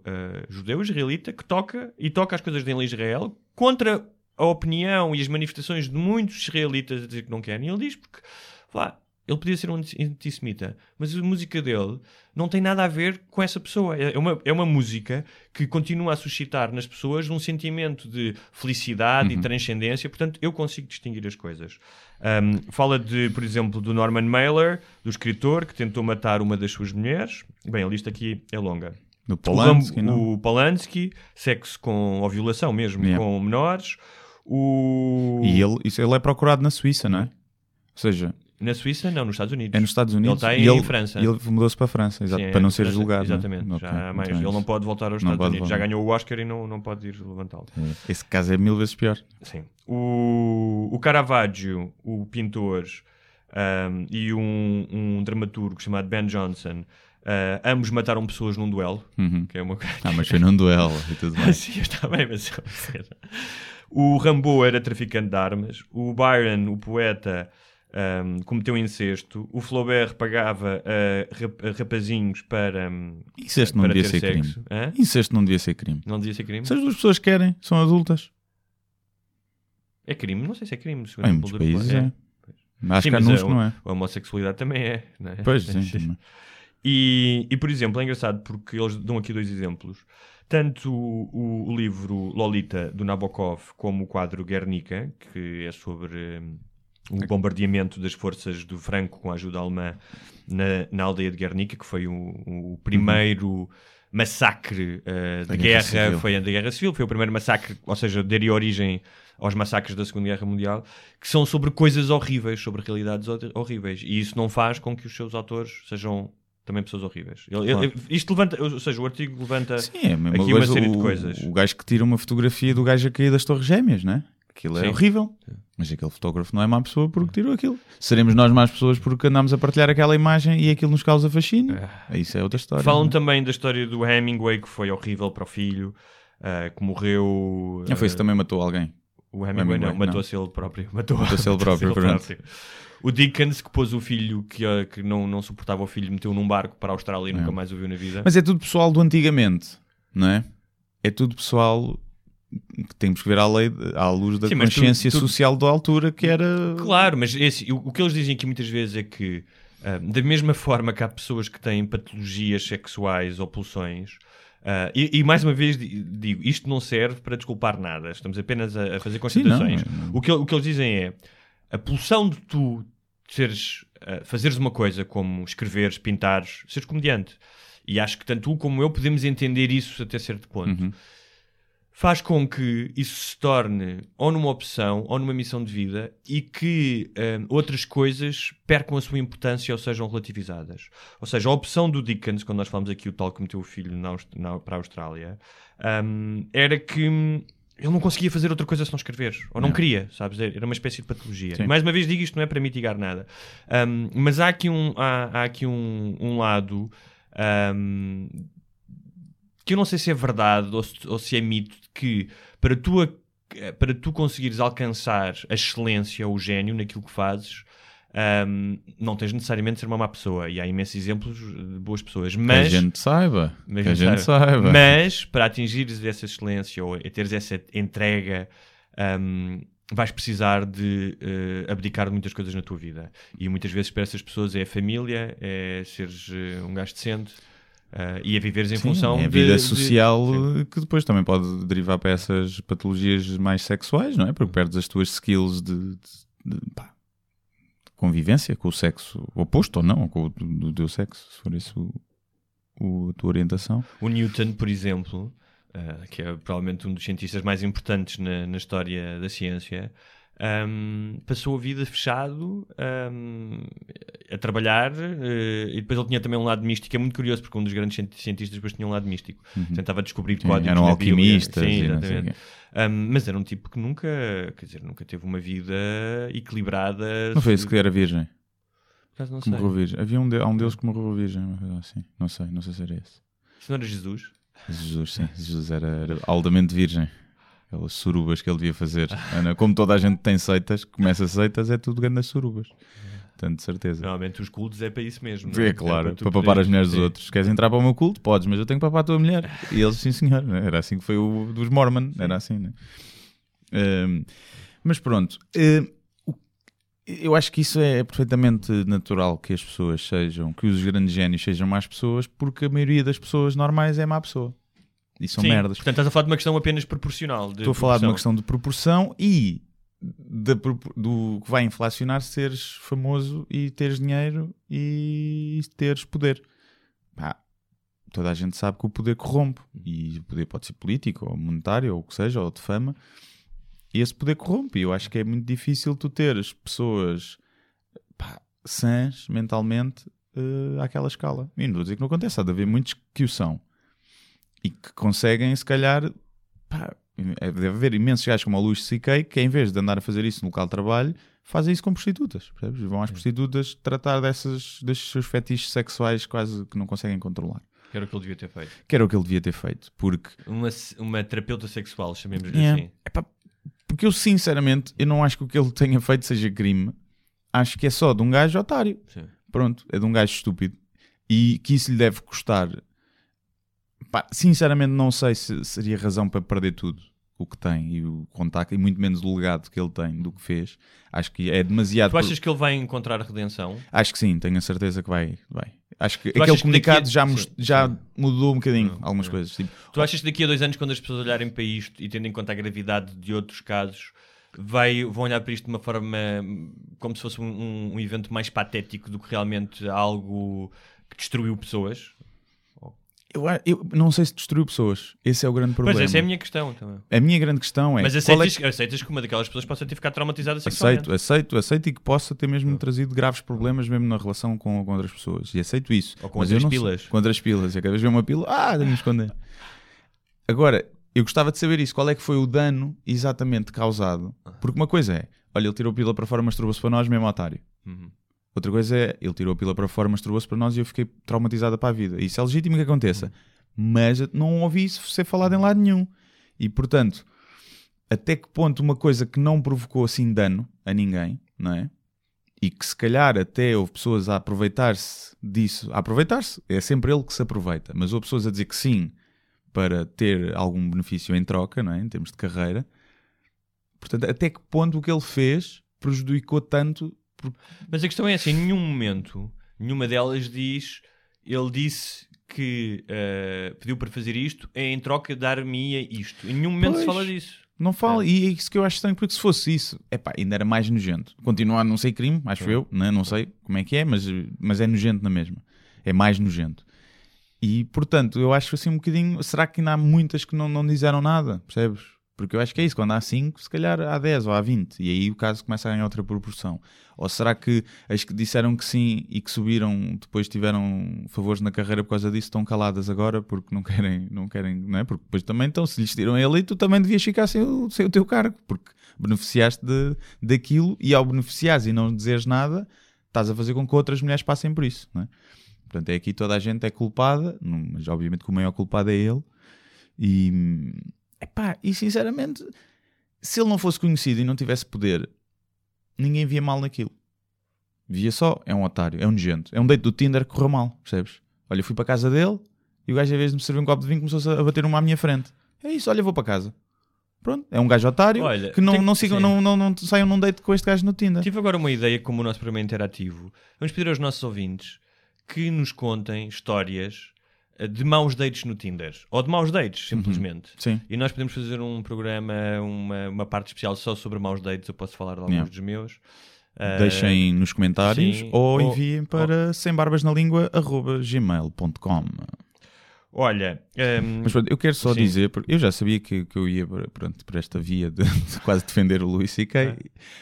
uh, judeu israelita que toca e toca as coisas dele em Israel contra a opinião e as manifestações de muitos israelitas a dizer que não querem. E ele diz porque lá, ele podia ser um anti- antissemita, mas a música dele não tem nada a ver com essa pessoa. É é uma, é uma música que continua a suscitar nas pessoas um sentimento de felicidade e transcendência. Portanto, eu consigo distinguir as coisas. Um, fala de, por exemplo, do Norman Mailer, do escritor que tentou matar uma das suas mulheres. Bem, a lista aqui é longa. Do O Polanski, Ram- não? o Polanski, sexo com ou violação mesmo Yeah. com menores. O E ele, isso, ele é procurado na Suíça, não é? Ou seja, na Suíça, não, nos Estados Unidos. é nos Estados Unidos. Ele está e em ele, França. E ele mudou-se para a França, exato, Sim, para é, não ser França, julgado. é? Exatamente. Ok, Já há mais. Ele não pode voltar aos Não Estados Unidos. Já voltar. ganhou o Oscar e não, não pode ir levantá-lo. Esse caso é mil vezes pior. Sim. O, o Caravaggio, o pintor, um, e um, um dramaturgo chamado Ben Johnson, uh, ambos mataram pessoas num duelo. Uhum. Que é uma. Ah, mas foi num duelo e tudo <laughs> bem. Sim, está bem, mas. O Rambo era traficante de armas. O Byron, o poeta, um, cometeu incesto. O Flaubert pagava a rapazinhos para. um, Incesto não para devia ser sexo. crime. Hã? Incesto não devia ser crime. Não devia ser crime? Se as duas pessoas querem, são adultas. É crime? Não sei se é crime. Em muitos cultura países popular. é. Acho Sim, que há que não é. A homossexualidade também é. não é? Pois, sim, <laughs> também. E, e, por exemplo, é engraçado porque eles dão aqui dois exemplos. Tanto o, o livro Lolita, do Nabokov, como o quadro Guernica, que é sobre hum, o bombardeamento das forças do Franco com a ajuda alemã na, na aldeia de Guernica, que foi o, o primeiro massacre uh, Da de Guerra Civil. foi a Guerra Civil, foi o primeiro massacre, ou seja, daria origem aos massacres da Segunda Guerra Mundial, que são sobre coisas horríveis, sobre realidades hor- horríveis. E isso não faz com que os seus autores sejam também pessoas horríveis. Ele- ele- Claro. isto levanta, ou seja, o artigo levanta Sim, é aqui uma série o, de coisas. O gajo que tira uma fotografia do gajo a cair das Torres Gêmeas, não é? Aquilo é Sim. horrível. Mas aquele fotógrafo não é má pessoa porque tirou aquilo. Seremos nós más pessoas porque andamos a partilhar aquela imagem e aquilo nos causa fascínio. Isso é outra história. Falam não é? também da história do Hemingway, que foi horrível para o filho, ah, que morreu. Ah, foi isso ah, também matou alguém. O Hemingway, não, Hemingway, matou-se ele próprio. Matou- Matou-se ele próprio, matou-se <laughs> ele próprio. O Dickens, que pôs o filho que, ah, que não, não suportava o filho, meteu num barco para a Austrália e nunca É. mais o viu na vida. Mas é tudo pessoal do antigamente, não é? É tudo pessoal que temos que ver à, lei, à luz da Sim, mas tu- consciência tu- social da altura que era. Claro, mas esse, o, o que eles dizem aqui muitas vezes é que, ah, da mesma forma que há pessoas que têm patologias sexuais ou pulsões, ah, e, e mais uma vez di- digo, isto não serve para desculpar nada, estamos apenas a, a fazer constatações. não, não. O, que, o que eles dizem é a pulsão de tu seres, ah, fazeres uma coisa como escreveres, pintares, seres comediante. E acho que tanto tu como eu podemos entender isso até certo ponto Uhum. faz com que isso se torne ou numa opção ou numa missão de vida e que hum, outras coisas percam a sua importância ou sejam relativizadas. Ou seja, a opção do Dickens, quando nós falamos aqui o tal que meteu o filho na na- para a Austrália, hum, era que hum, ele não conseguia fazer outra coisa se não escrever. Ou não Não. queria, sabes? Era uma espécie de patologia. Sim. E mais uma vez digo isto não é para mitigar nada. Hum, mas há aqui um, há, há aqui um, um lado hum, que eu não sei se é verdade ou se, ou se é mito de que para tu, para tu conseguires alcançar a excelência ou o gênio naquilo que fazes, ahm, não tens necessariamente de ser uma má pessoa. E há imensos exemplos de boas pessoas. Que a Mas, gente saiba. mas que a gente sabe. saiba. Mas para atingires essa excelência ou teres essa entrega. ahm, vais precisar de eh, abdicar de muitas coisas na tua vida. E muitas vezes para essas pessoas é a família, é seres eh, um gajo decente eh, e a viveres em Sim, função é a de- vida de- social eh, que depois também pode derivar para essas patologias mais sexuais, não é? Porque perdes as tuas skills de, de- de, pá, de convivência com o sexo oposto ou não, com o do teu sexo, se for isso o- a tua orientação. O Newton, por exemplo, uh, que é provavelmente um dos cientistas mais importantes na, na história da ciência, Um, passou a vida fechado um, a trabalhar uh, e depois ele tinha também um lado místico. É muito curioso porque um dos grandes cientistas depois tinha um lado místico. Uhum. Tentava descobrir Sim, códigos. eram alquimistas Sim, exatamente. Um, mas era um tipo que nunca, quer dizer, nunca teve uma vida equilibrada. Não foi esse que era virgem? Por acaso não Que sei. virgem. Havia um, de, há um deus que morreu virgem, assim. Não sei, não sei se era esse. Se não era Jesus? Jesus, sim. Jesus era, era altamente virgem. Aquelas surubas que ele devia fazer. Ana, Como toda a gente tem seitas, começa seitas, é tudo grandes surubas. Portanto, de certeza. Normalmente os cultos é para isso mesmo. não É claro, tu para papar poderes- as mulheres dos outros. Queres entrar para o meu culto? Podes, mas eu tenho que papar a tua mulher. E eles, sim senhor. Era assim que foi o dos Mormon. Era assim, né? Hum, mas pronto. o- eu acho que isso é perfeitamente natural que as pessoas sejam, que os grandes génios sejam más pessoas, porque a maioria das pessoas normais é má pessoa. E são Sim, merdas. Portanto, estás a falar de uma questão apenas proporcional. Estou a falar de uma questão de proporção e da do que vai inflacionar seres famoso e teres dinheiro e teres poder. Pá, toda a gente sabe que o poder corrompe e o poder pode ser político ou monetário ou o que seja, ou de fama. E esse poder corrompe. E eu acho que é muito difícil tu teres pessoas pá, sãs mentalmente eh, àquela escala. E não vou dizer que não acontece, há de haver muitos que o são e que conseguem, se calhar, pá, é, deve haver imensos gajos como a Luís C.K. que em vez de andar a fazer isso no local de trabalho, fazem isso com prostitutas. percebes? Vão às prostitutas tratar dessas, desses seus fetiches sexuais quase que não conseguem controlar. Que era o que ele devia ter feito. Que era o que ele devia ter feito. Porque, Uma, uma terapeuta sexual, chamemos-lhe Yeah. assim. Epá, porque eu sinceramente eu não acho que o que ele tenha feito seja crime. Acho que é só de um gajo otário. Sim. Pronto, é de um gajo estúpido. E que isso lhe deve custar. Pá, sinceramente, não sei se seria razão para perder tudo o que tem e o contacto, e muito menos o legado que ele tem do que fez. Acho que é demasiado. Tu achas que ele vai encontrar redenção? Acho que sim, tenho a certeza que vai. vai. Acho que Tu aquele achas que a- comunicado já, Sim, já mudou um bocadinho Não, algumas não. coisas. Tipo, Tu achas que daqui a dois anos, quando as pessoas olharem para isto e tendo em conta a gravidade de outros casos, vai, vão olhar para isto de uma forma como se fosse um- um evento mais patético do que realmente algo que destruiu pessoas? Eu, eu não sei se destruiu pessoas. Esse é o grande problema. Pois essa é a minha questão também. A minha grande questão é. Mas é aceitas, que- aceitas que uma daquelas pessoas possa ter ficado traumatizada sexualmente? Aceito, aceito, aceito e que possa ter mesmo trazido graves problemas mesmo na relação com, com outras pessoas. E aceito isso. Ou com Mas outras eu sei- pilas. Com outras pilas. E cada vez vê uma pila, ah, tenho de esconder. Agora, eu gostava de saber isso. Qual é que foi o dano exatamente causado? Porque uma coisa é, olha, ele tirou a pila para fora, masturbou-se para nós, mesmo otário. Uhum. Outra coisa é, ele tirou a pila para fora, masturbou-se para nós e eu fiquei traumatizada para a vida. Isso é legítimo que aconteça. Mas não ouvi isso ser falado em lado nenhum. E, portanto, até que ponto uma coisa que não provocou assim dano a ninguém, não é? E que se calhar até houve pessoas a aproveitar-se disso, a aproveitar-se, é sempre ele que se aproveita, mas houve pessoas a dizer que sim para ter algum benefício em troca, não é? Em termos de carreira. Portanto, até que ponto o que ele fez prejudicou tanto Mas a questão é assim, em nenhum momento, nenhuma delas diz, ele disse que eh, pediu para fazer isto, é em troca dar-me isto. Em nenhum momento se Pois. fala disso. Não fala, e é isso que eu acho estranho, porque se fosse isso, epá, ainda era mais nojento. Continuar não ser crime, acho eu, né? não sei como é que é, mas, mas é nojento na mesma. É mais nojento. E portanto, eu acho assim um bocadinho. Será que ainda há muitas que não, não disseram nada? Percebes? Porque eu acho que é isso, quando há 5, se calhar há 10 ou há 20, e aí o caso começa a ganhar outra proporção. Ou será que as que disseram que sim e que subiram, depois tiveram favores na carreira por causa disso, estão caladas agora porque não querem, não querem, não é? Porque depois também, então, se lhes tiram ele, tu também devias ficar sem o, sem o teu cargo, porque beneficiaste de, daquilo e ao beneficiares e não dizeres nada, estás a fazer com que outras mulheres passem por isso, não é? Portanto, é aqui toda a gente é culpada, mas obviamente que o maior culpado é ele. E, epá, e sinceramente, se ele não fosse conhecido e não tivesse poder, ninguém via mal naquilo. Via só, é um otário, é um nojento. É um date do Tinder que correu mal, percebes? Olha, eu fui para a casa dele e o gajo, em vez de me servir um copo de vinho, começou a bater uma à minha frente. É isso, olha, vou para casa. Pronto, é um gajo otário Olha, que não, tem- não, sigam, não, não, não saiam num date com este gajo no Tinder. Tive agora uma ideia como o nosso programa interativo. Vamos pedir aos nossos ouvintes que nos contem histórias de maus dates no Tinder. Ou de maus dates, simplesmente. Sim. E nós podemos fazer um programa, uma, uma parte especial só sobre maus dates. Eu posso falar de alguns Yeah. dos meus. Deixem nos comentários sim, ou ou- enviem para sembarbasnalingua.gmail.com Olha, hum, Mas pronto, eu quero só Sim. dizer, porque eu já sabia que, que eu ia pronto, por esta via de, de quase defender o Luís C.K.,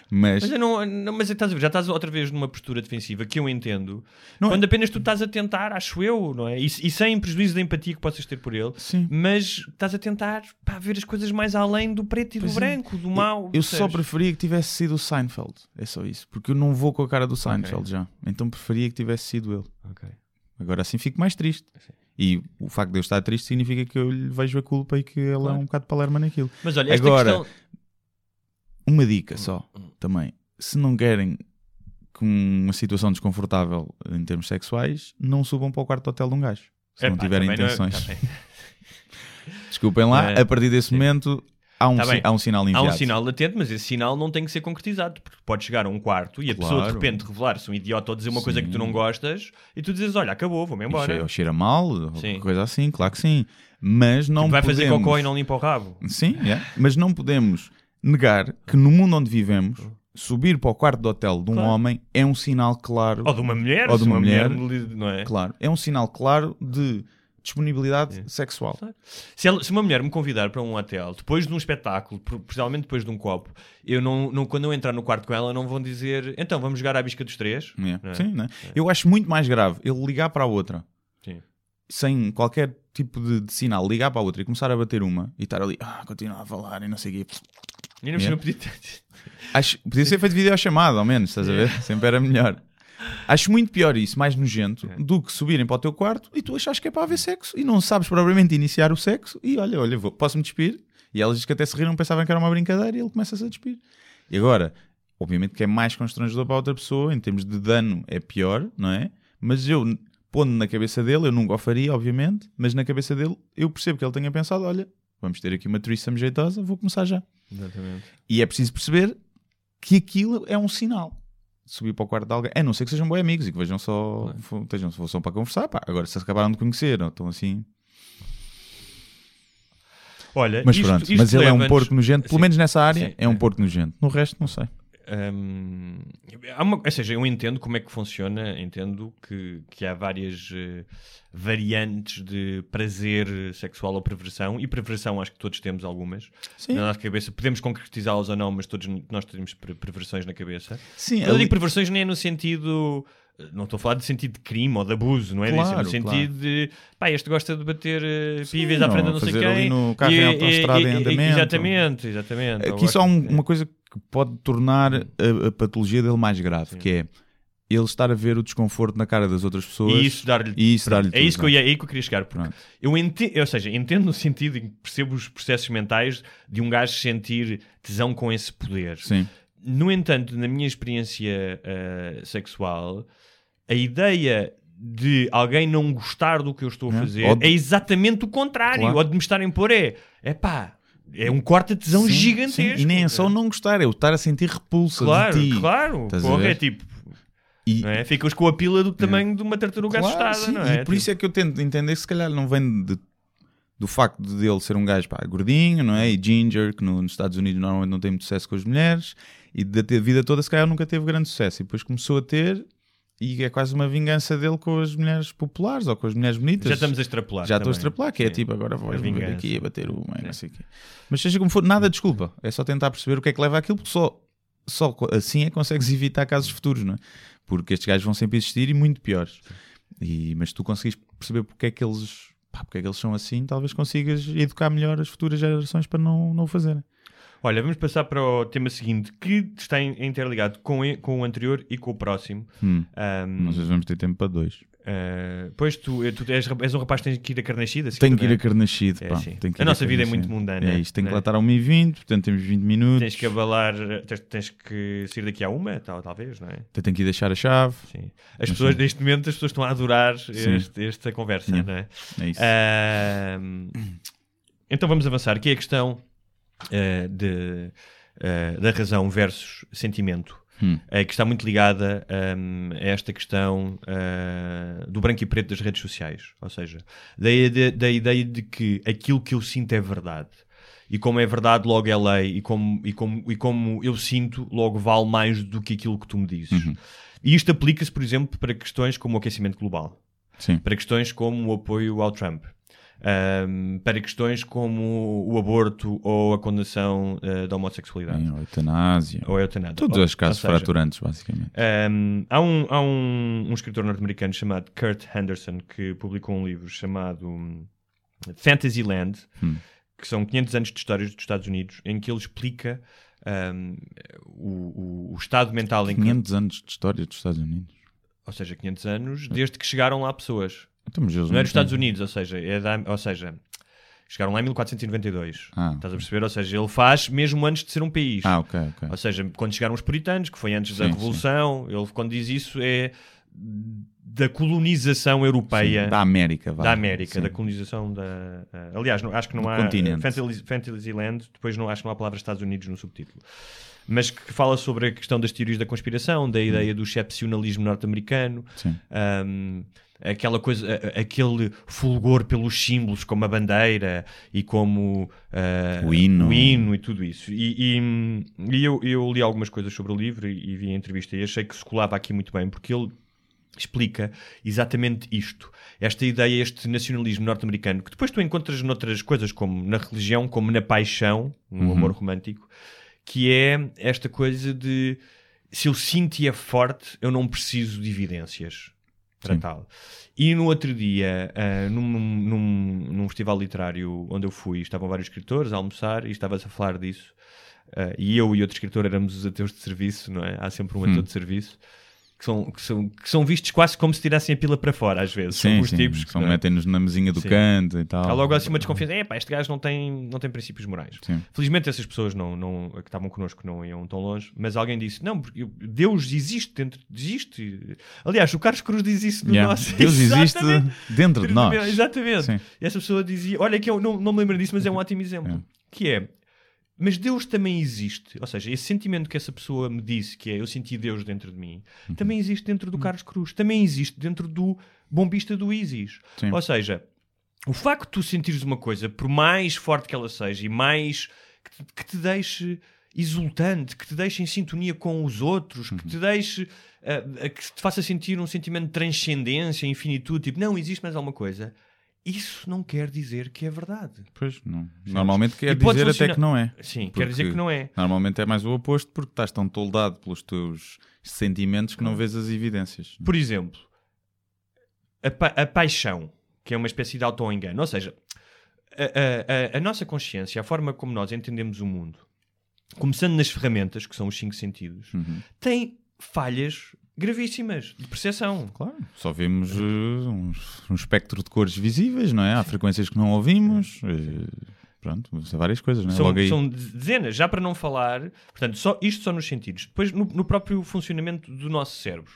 mas, Mas, eu não, não- mas estás a ver, já estás outra vez numa postura defensiva que eu entendo, Não é- quando apenas tu estás a tentar, acho eu, não é? E, e sem prejuízo da empatia que possas ter por ele, Sim. mas estás a tentar pá, ver as coisas mais além do preto e do Pois é. branco, do mau. eu só percebes? preferia que tivesse sido o Seinfeld. É só isso. Porque eu não vou com a cara do Seinfeld já. Então preferia que tivesse sido ele. Ok. Agora assim fico mais triste. E o facto de eu estar triste significa que eu lhe vejo a culpa e que ele é Claro. um bocado palerma naquilo. Mas olha, esta Agora, questão. Uma dica só, Hum, também. Se não querem com uma situação desconfortável em termos sexuais, não subam para o quarto hotel de um gajo. Se não tiverem também não é- intenções. <laughs> Desculpem lá, É. a partir desse momento há um, Tá si- há um sinal Há enviado. um sinal latente, mas esse sinal não tem que ser concretizado, porque pode chegar a um quarto e a pessoa de Claro. repente revelar-se um idiota ou dizer uma coisa que tu Sim. não gostas e tu dizes: Olha, acabou, vou-me embora. cheira, cheira mal, Sim. coisa assim, claro que sim. Mas não Tipo, vai podemos... fazer cocó e não limpa o rabo. Sim, é. mas não podemos negar que no mundo onde vivemos, subir para o quarto de hotel de um Claro. homem é um sinal claro. Ou de uma mulher, Ou de se uma mulher. não é? Claro, é um sinal claro de disponibilidade sexual. Se, ela- se uma mulher me convidar para um hotel depois de um espetáculo, principalmente depois de um copo, eu não, não- quando eu entrar no quarto com ela, não vão dizer então vamos jogar à bisca dos três. É. Não é? Sim, né? Eu acho muito mais grave ele ligar para a outra Sim. sem qualquer tipo de, de sinal, ligar para a outra e começar a bater uma e estar ali, ah, continuar a falar e não sei o quê. E não Yeah. yeah. pedir Acho, podia ser feito videochamada, ao menos, estás a ver? Sempre era melhor. Acho muito pior isso, mais nojento, do que subirem para o teu quarto e tu achas que é para haver sexo e não sabes propriamente iniciar o sexo e olha, olha, posso-me despir? E elas que até se riram, pensavam que era uma brincadeira e ele começa-se a despir. E agora, obviamente que é mais constrangedor para a outra pessoa, em termos de dano é pior, não é? Mas eu, pondo na cabeça dele, eu nunca o faria, obviamente, mas na cabeça dele eu percebo que ele tenha pensado, olha, vamos ter aqui uma threesome jeitosa, vou começar já. Exatamente. E é preciso perceber que aquilo é um sinal. Subir para o quarto de alguém, a não ser que sejam bons amigos e que vejam só, fo- estejam só para conversar. Pá. Agora, se acabaram de conhecer, ou estão assim. Olha, Mas isto- pronto, isto mas ele é um porco nojento, pelo Sim. menos nessa área, Sim, é um porco nojento. No resto, não sei. Hum, uma- ou seja, eu entendo como é que funciona, entendo que, que há várias eh, variantes de prazer sexual ou perversão, e perversão acho que todos temos algumas Sim. na nossa cabeça. Podemos concretizá-las ou não, mas todos nós temos per- perversões na cabeça. Sim, eu ali- digo perversões nem é no sentido. Não estou a falar de sentido de crime ou de abuso, não é disso? Claro, no sentido de pá, este gosta de bater uh, Sim, píveis à frente de ou não sei quem. ali no carro em autoestrada em andamento. Exatamente, exatamente. Aqui só um- uma coisa que pode tornar a, a patologia dele mais grave, que é ele estar a ver o desconforto na cara das outras pessoas E isso dar-lhe. dar-lhe É isso que eu, tudo, ia, é aí que eu queria chegar. Porque Pronto. eu entendo, ou seja, entendo no sentido em que percebo os processos mentais de um gajo sentir tesão com esse poder. Sim. No entanto, na minha experiência ah, sexual, a ideia de alguém não gostar do que eu estou a É. fazer de- é exatamente o contrário. Claro. Ou de me estarem a pôr é, é pá, é um corte de tesão Sim, gigantesco. sim. E nem é só não gostar, é o estar a sentir repulsa Claro, de ti. claro. A Porra, é tipo, E, não é? ficas com a pila do tamanho de uma tartaruga Claro, assustada, sim, não é? E por isso é que eu tento entender que se calhar não vem de- do facto de ele ser um gajo pá, gordinho, não é? E ginger, que no- nos Estados Unidos normalmente não tem muito sucesso com as mulheres, e da vida toda se calhar nunca teve grande sucesso. E depois começou a ter, e é quase uma vingança dele com as mulheres populares ou com as mulheres bonitas. Já estamos a extrapolar. Já estou a extrapolar, que é tipo, agora vou vir aqui a bater uma, não sei o quê. Mas seja como for, nada desculpa. É só tentar perceber o que é que leva àquilo, porque só, só assim é que consegues <laughs> evitar casos futuros, não é? Porque estes gajos vão sempre existir e muito piores. E, mas tu conseguis perceber porque é que eles. pá, porque é que eles são assim, talvez consigas educar melhor as futuras gerações para não, não o fazerem. Olha, vamos passar para o tema seguinte, que está in- interligado com, com o anterior e com o próximo. Hum. Ahm, Nós vamos ter tempo para dois. ah, pois tu, tu és, és um rapaz que tens que ir a carnascida? assim, Tenho que ir é? a carnascido. É pá. assim. A nossa vida é muito mundana, É isto, tem que né? lá estar ao 1h20, portanto temos 20 minutos. Tens que abalar, tens, tens que sair daqui a uma, tal, talvez, não é? Eu tenho que ir deixar a chave. Sim. As Mas pessoas, sim. neste momento, as pessoas estão a adorar este- esta conversa, Yeah. não é? É isso. Ahm, então vamos avançar, que é a questão ah, de, ah, da razão versus sentimento. Hum. eh, que está muito ligada ahm, a esta questão ah, do branco e preto das redes sociais. Ou seja, da, ide- da ideia de que aquilo que eu sinto é verdade. E como é verdade, logo é lei. E como, e como, e como eu sinto, logo vale mais do que aquilo que tu me dizes. Uhum. E isto aplica-se, por exemplo, para questões como o aquecimento global. Sim. Para questões como o apoio ao Trump. Ahm, para questões como o aborto ou a condenação ah, da homossexualidade. Em eutanásia. Ou a eutanásia. Todos Ou- os casos ou seja, fraturantes, basicamente. um, há um, há um, um escritor norte-americano chamado Kurt Henderson que publicou um livro chamado hum, Fantasyland, Hum. que são 500 anos de histórias dos Estados Unidos, em que ele explica um, o, o- o estado mental em que. 500 anos de história dos Estados Unidos. Ou seja, 500 anos desde que chegaram lá pessoas. Então, Não é dos Estados Unidos, ou seja, é da, ou seja, chegaram lá em 1492. Ah, Estás a perceber? Ou seja, ele faz mesmo antes de ser um país. Ah, ok, ok. Ou seja, quando chegaram os puritanos, que foi antes da Sim, Revolução, ele quando diz isso é da colonização europeia Sim, da América, vá. da América, Sim. da colonização da. ah, aliás, não- acho que não Do há. continente. Fantasy, Fantasyland, depois não, acho que não há a palavra Estados Unidos no subtítulo. Mas que fala sobre a questão das teorias da conspiração, da ideia do excepcionalismo norte-americano, ahm, aquela coisa, aquele fulgor pelos símbolos, como a bandeira e como ah, O hino. o hino e tudo isso. E, e- e eu, eu li algumas coisas sobre o livro e, e vi a entrevista e achei que se colava aqui muito bem, porque ele explica exatamente isto. Esta ideia, este nacionalismo norte-americano, que depois tu encontras noutras coisas, como na religião, como na paixão, no Uhum. amor romântico, que é esta coisa de se eu sinto e é forte, eu não preciso de evidências para Sim. tal. E no outro dia, ah, num, num, num festival literário onde eu fui, estavam vários escritores a almoçar e estavas a falar disso. Ah, e eu e outro escritor éramos os ateus de serviço, não é? Há sempre um ateu Hum. de serviço. Que são, que, são, que são vistos quase como se tirassem a pila para fora, às vezes. são Sim, os sim. tipos que são, é? metem-nos na mesinha do Sim. canto e tal. Há logo assim uma desconfiança. É, pá, este gajo não tem, não tem princípios morais. Sim. Felizmente essas pessoas não, não, que estavam connosco não iam tão longe, mas alguém disse: Não, porque eu- Deus existe dentro. Existe. Aliás, o Carlos Cruz diz isso no Yeah. nosso. Deus <laughs> existe dentro de nós. Exatamente. Sim. E essa pessoa dizia: Olha, que eu não, não me lembro disso, mas é um ótimo exemplo. É. Que é. Mas Deus também existe. Ou seja, esse sentimento que essa pessoa me disse, que é eu senti Deus dentro de mim, Uhum. também existe dentro do Carlos Cruz, também existe dentro do bombista do Isis. Sim. Ou seja, o facto de tu sentires uma coisa, por mais forte que ela seja e mais que te, que te deixe exultante, que te deixe em sintonia com os outros, que te deixe ah, que te faça sentir um sentimento de transcendência, infinitude, tipo, não existe mais alguma coisa. Isso não quer dizer que é verdade. Pois, não. Normalmente quer E dizer funcionar- até que não é. Sim, quer dizer que não é. Normalmente é mais o oposto porque estás tão toldado pelos teus sentimentos que não vês as evidências. Por exemplo, a, pa- a paixão, que é uma espécie de auto-engano. Ou seja, a, a- a- a nossa consciência, a forma como nós entendemos o mundo, começando nas ferramentas, que são os cinco sentidos, Uhum. tem falhas gravíssimas de percepção. Claro. Só vemos eh, uns- um espectro de cores visíveis, não é? Há frequências que não ouvimos. eh, pronto, são várias coisas, não é? São, aí. são dezenas, já para não falar, portanto, só, isto só nos sentidos. Depois, no, no próprio funcionamento do nosso cérebro.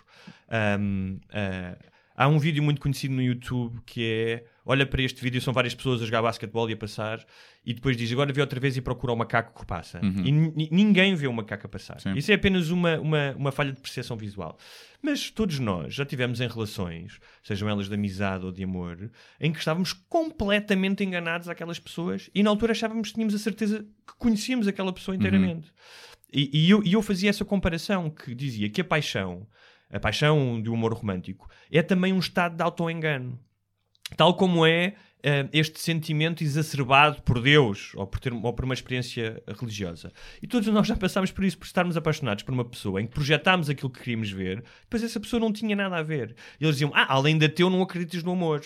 Ahm, ah, há um vídeo muito conhecido no YouTube que é: olha para este vídeo, são várias pessoas a jogar basquetebol e a passar, e depois diz agora vê outra vez e procura o macaco que passa. Uhum. E ni- ninguém vê o macaco a passar. Sim. Isso é apenas uma, uma, uma falha de percepção visual. Mas todos nós já tivemos em relações, sejam elas de amizade ou de amor, em que estávamos completamente enganados àquelas pessoas e na altura achávamos que tínhamos a certeza que conhecíamos aquela pessoa inteiramente. E, e eu, e eu fazia essa comparação que dizia que a paixão, a paixão do amor romântico, é também um estado de auto-engano. Tal como é eh, este sentimento exacerbado por Deus ou por, ter, ou por uma experiência religiosa. E todos nós já passámos por isso, por estarmos apaixonados por uma pessoa em que projetámos aquilo que queríamos ver, depois essa pessoa não tinha nada a ver. E eles diziam: Ah, além de teu, não acreditas no amor.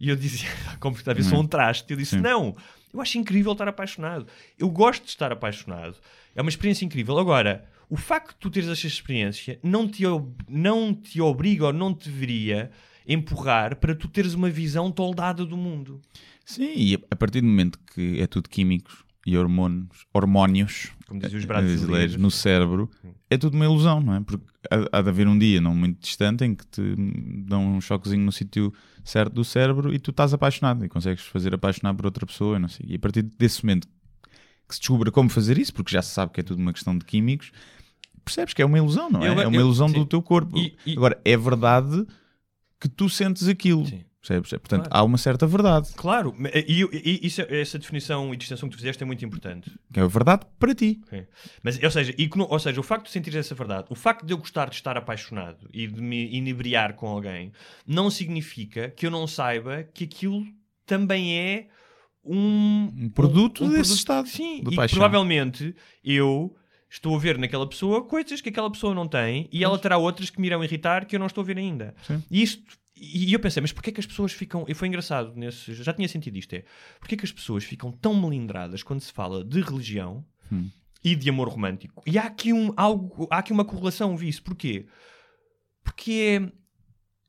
E eu dizia, <laughs> como está a ver, sou um traste. Eu disse: Sim. Não, eu acho incrível estar apaixonado. Eu gosto de estar apaixonado. É uma experiência incrível. Agora, o facto de tu teres esta experiência não te, não te obriga ou não te deveria empurrar para tu teres uma visão toldada do mundo. Sim, e a- partir do momento que é tudo químicos e hormônios, hormónios Como diziam os eh, brasileiros. no cérebro, é tudo uma ilusão, não é? Porque há, há de haver um dia não muito distante em que te dão um choquezinho no sítio certo do cérebro e tu estás apaixonado e consegues fazer apaixonar por outra pessoa, e não sei. E a partir desse momento que se descobre como fazer isso, porque já se sabe que é tudo uma questão de químicos, percebes que é uma ilusão, não é? Eu- é uma eu- ilusão sim. do teu corpo. E- e- Agora, é verdade que tu sentes aquilo. Sim. Percebes? Portanto, Claro. há uma certa verdade. Claro, e, e- e isso- essa definição e distinção que tu fizeste é muito importante. Que é verdade para ti. Mas, ou seja, e ou seja, o facto de sentir essa verdade, o facto de eu gostar de estar apaixonado e de me inebriar com alguém, não significa que eu não saiba que aquilo também é um, Um produto um desse produto- estado Sim, de e paixão. provavelmente eu estou a ver naquela pessoa coisas que aquela pessoa não tem e ela terá outras que me irão irritar que eu não estou a ver ainda. Sim. E isto e eu pensei, mas porquê que as pessoas ficam. E foi engraçado, nesse, já tinha sentido isto: é porquê que as pessoas ficam tão melindradas quando se fala de religião Hum. e de amor romântico? E há aqui, um, algo, há aqui uma correlação, vi isso. Porquê? Porque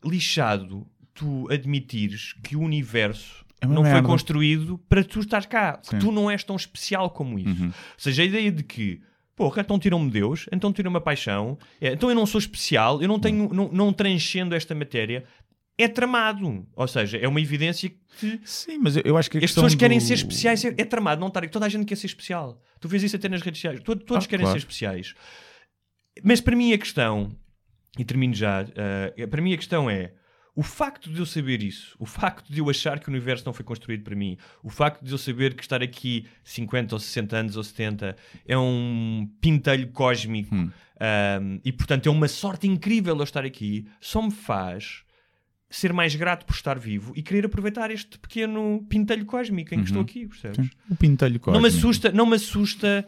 é lixado tu admitires que o universo É não foi merda. construído para tu estar cá, que Sim. tu não és tão especial como isso. Uhum. Ou seja, a ideia de que, porra, então tiram-me Deus, então tiram-me a paixão, é, então eu não sou especial, eu não tenho, não, não transcendo esta matéria, é tramado. Ou seja, é uma evidência que Sim, mas eu, acho que as pessoas querem do- ser especiais, é, é tramado, não estar. Toda a gente quer ser especial. Tu vês isso até nas redes sociais. Todo- todos Ah, querem claro. ser especiais. Mas para mim a questão, e termino já, eh, para mim a questão é o facto de eu saber isso, o facto de eu achar que o universo não foi construído para mim, o facto de eu saber que estar aqui 50 ou 60 anos ou 70 é um pintelho cósmico Hum. um, e portanto é uma sorte incrível eu estar aqui, só me faz ser mais grato por estar vivo e querer aproveitar este pequeno pintelho cósmico em que estou aqui, percebes? Sim, o pintelho Não me cósmico. assusta, não me assusta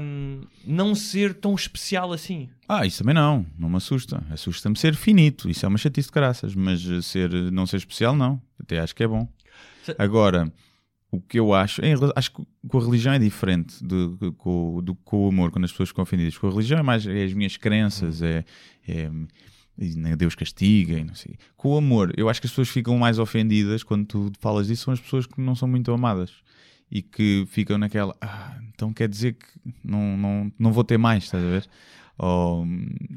um, não ser tão especial assim. Ah, isso também não, não me assusta. Assusta-me ser finito, isso é uma chatice de graças, mas eh, ser, não ser especial, não. Até acho que é bom. Se- Agora, o que eu acho, acho que com a religião é diferente do, do, com- do- com o amor, quando as pessoas ficam ofendidas. Com a religião é mais é as minhas crenças, é, é e nem Deus castiga e não sei. Com o amor, eu acho que as pessoas ficam mais ofendidas quando tu falas disso, são as pessoas que não são muito amadas e que ficam naquela, ah, então quer dizer que não, não, não vou ter mais, estás a ver? Ou,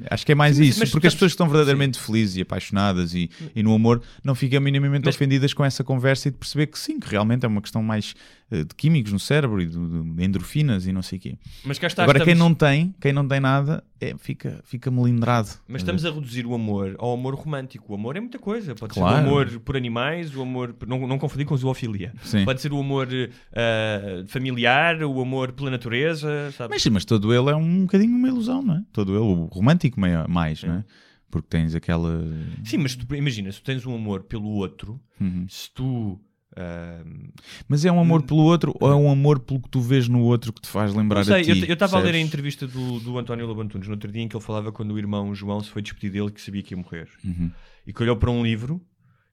acho que é mais Sim, isso, porque as pessoas que estão verdadeiramente felizes e apaixonadas e, e no amor não ficam minimamente Mas- ofendidas com essa conversa e de perceber que sim, que realmente é uma questão mais eh, de químicos no cérebro e de, de endorfinas e não sei o quê. Mas cá está, Agora, quem estamos- não tem, quem não tem nada, é, fica, fica melindrado. Mas estamos a reduzir o amor ao amor romântico. O amor é muita coisa. Pode ser Claro. o amor por animais, o amor. Não, não confundir com zoofilia. Sim. Pode ser o amor eh, familiar, o amor pela natureza, sabe? Mas, sim, mas todo ele é um bocadinho uma ilusão, não é? Todo ele, o romântico mais, não é? Porque tens aquela. Sim, mas tu, imagina, se tu tens um amor pelo outro, Uhum. se tu. ahm, Mas é um amor pelo outro ou é um amor pelo que tu vês no outro que te faz lembrar sei, a ti? eu estava a ler a entrevista do, do António Lobantunes no outro dia em que ele falava quando o irmão João se foi despedir dele que sabia que ia morrer. Uhum. E que olhou para um livro,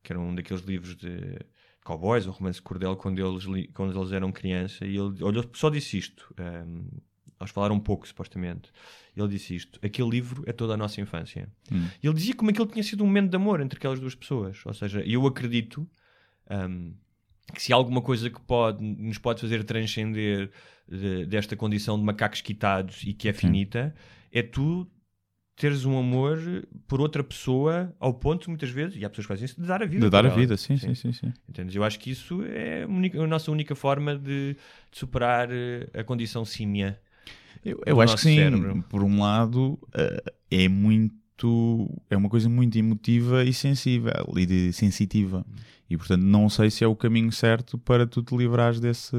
que era um daqueles livros de cowboys ou romance de cordel, quando eles, quando eles eram criança, e ele olhou, só disse isto. ahm, eles falaram um pouco, supostamente. Ele disse isto: aquele livro é toda a nossa infância. Hum. E ele dizia como aquele tinha sido um momento de amor entre aquelas duas pessoas. Ou seja, eu acredito ahm, que se há alguma coisa que pode, nos pode fazer transcender de- desta condição de macacos quitados e que é finita, é tu teres um amor por outra pessoa ao ponto, muitas vezes, e há pessoas que fazem isso, de dar a vida. De dar a ela. vida, sim, sim, sim. sim. Entendes? Eu acho que isso é a, única- a nossa única forma de, de superar eh, a condição símia. Eu, eu acho que sim. cérebro. Por um lado, eh, é muito. É uma coisa muito emotiva e sensível e sensitiva. E portanto, não sei se é o caminho certo para tu te livrares desse,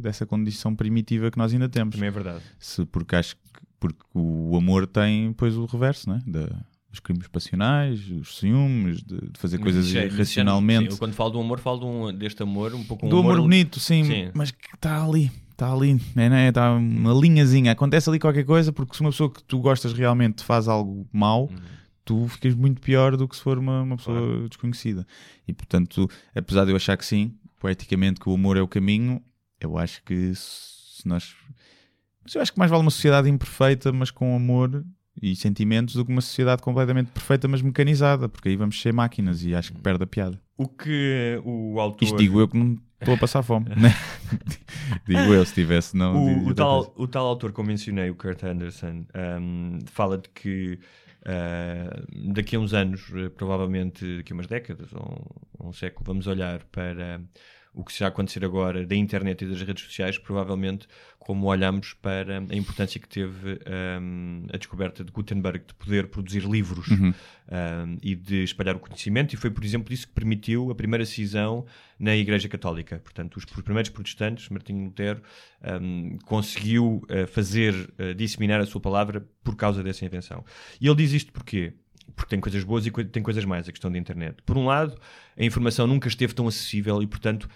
dessa condição primitiva que nós ainda temos. Também é verdade. Se, porque acho que porque o amor tem depois o reverso, né? Da, os crimes passionais, os ciúmes, de, de fazer Mas coisas é- irracionalmente. sim, eu quando falo do amor, falo de um- deste amor, um pouco um do amor bonito, sim, Sim. mas que está ali, está ali, né, né? Está uma linhazinha. Acontece ali qualquer coisa, porque se uma pessoa que tu gostas realmente te faz algo mau, Uhum. tu ficas muito pior do que se for uma, uma pessoa desconhecida. E portanto, apesar de eu achar que sim, poeticamente, que o amor é o caminho, eu acho que se nós. Mas eu acho que mais vale uma sociedade imperfeita, mas com amor e sentimentos, do que uma sociedade completamente perfeita, mas mecanizada, porque aí vamos ser máquinas e acho que perde a piada. O que o autor. Isto digo eu que não estou a passar fome, <laughs> digo eu, se tivesse, não. o, o coisa. tal, o tal autor que eu mencionei, o Kurt Anderson, um, fala de que uh, daqui a uns anos, uh, provavelmente daqui a umas décadas ou um, um século, vamos olhar para o que está a acontecer agora da internet e das redes sociais, provavelmente como olhamos para a importância que teve um, a descoberta de Gutenberg de poder produzir livros Uhum. um, e de espalhar o conhecimento, e foi, por exemplo, isso que permitiu a primeira cisão na Igreja Católica. Portanto, os primeiros protestantes, Martinho Lutero, um, conseguiu uh, fazer, uh, disseminar a sua palavra por causa dessa invenção. E ele diz isto porquê? Porque tem coisas boas e co- tem coisas mais, a questão da internet. Por um lado, a informação nunca esteve tão acessível e, portanto,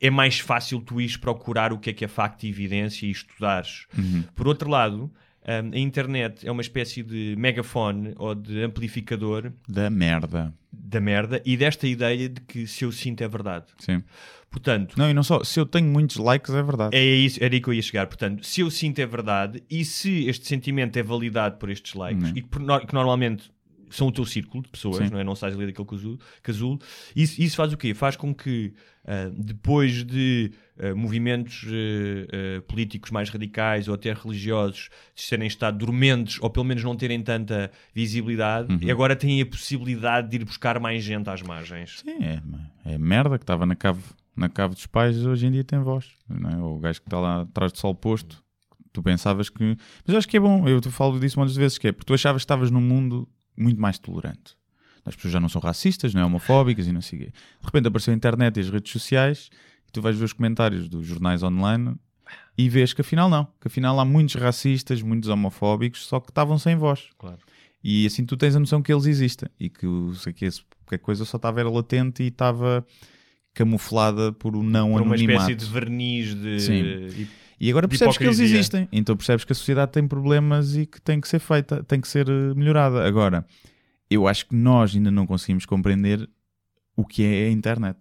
é mais fácil tu ires procurar o que é que é facto e evidência e estudares. Uhum. Por outro lado, hum, a internet é uma espécie de megafone ou de amplificador Da merda. da merda e desta ideia de que se eu sinto é verdade. Sim. Portanto, Não, e não só, se eu tenho muitos likes, é verdade. é isso, era aí que eu ia chegar. Portanto, se eu sinto é verdade e se este sentimento é validado por estes likes Não. e que, no- que normalmente são o teu círculo de pessoas, Sim. não é? Não sais ali daquele casulo, casulo isso, isso faz o quê? Faz com que ah, depois de ah, movimentos ah, políticos mais radicais ou até religiosos serem estado dormentes ou pelo menos não terem tanta visibilidade, Uhum. e agora têm a possibilidade de ir buscar mais gente às margens. Sim, é, é merda que estava na cave, na cave dos pais, hoje em dia tem voz. Não é? Ou o gajo que está lá atrás do sol posto, tu pensavas que. Mas eu acho que é bom, eu te falo disso muitas vezes, que é porque tu achavas que estavas num mundo muito mais tolerante. As pessoas já não são racistas, não é homofóbicas e não sei o quê. De repente apareceu a internet e as redes sociais e tu vais ver os comentários dos jornais online e vês que afinal não, que afinal há muitos racistas, muitos homofóbicos, só que estavam sem voz. Claro. E assim tu tens a noção que eles existem e que, que esse, que a coisa só estava era latente e estava camuflada por o não Por uma anonimato. espécie de verniz de. Sim. e- agora percebes que eles existem. Então percebes que a sociedade tem problemas e que tem que ser feita, tem que ser eh, melhorada. Agora, eu acho que nós ainda não conseguimos compreender o que é a internet.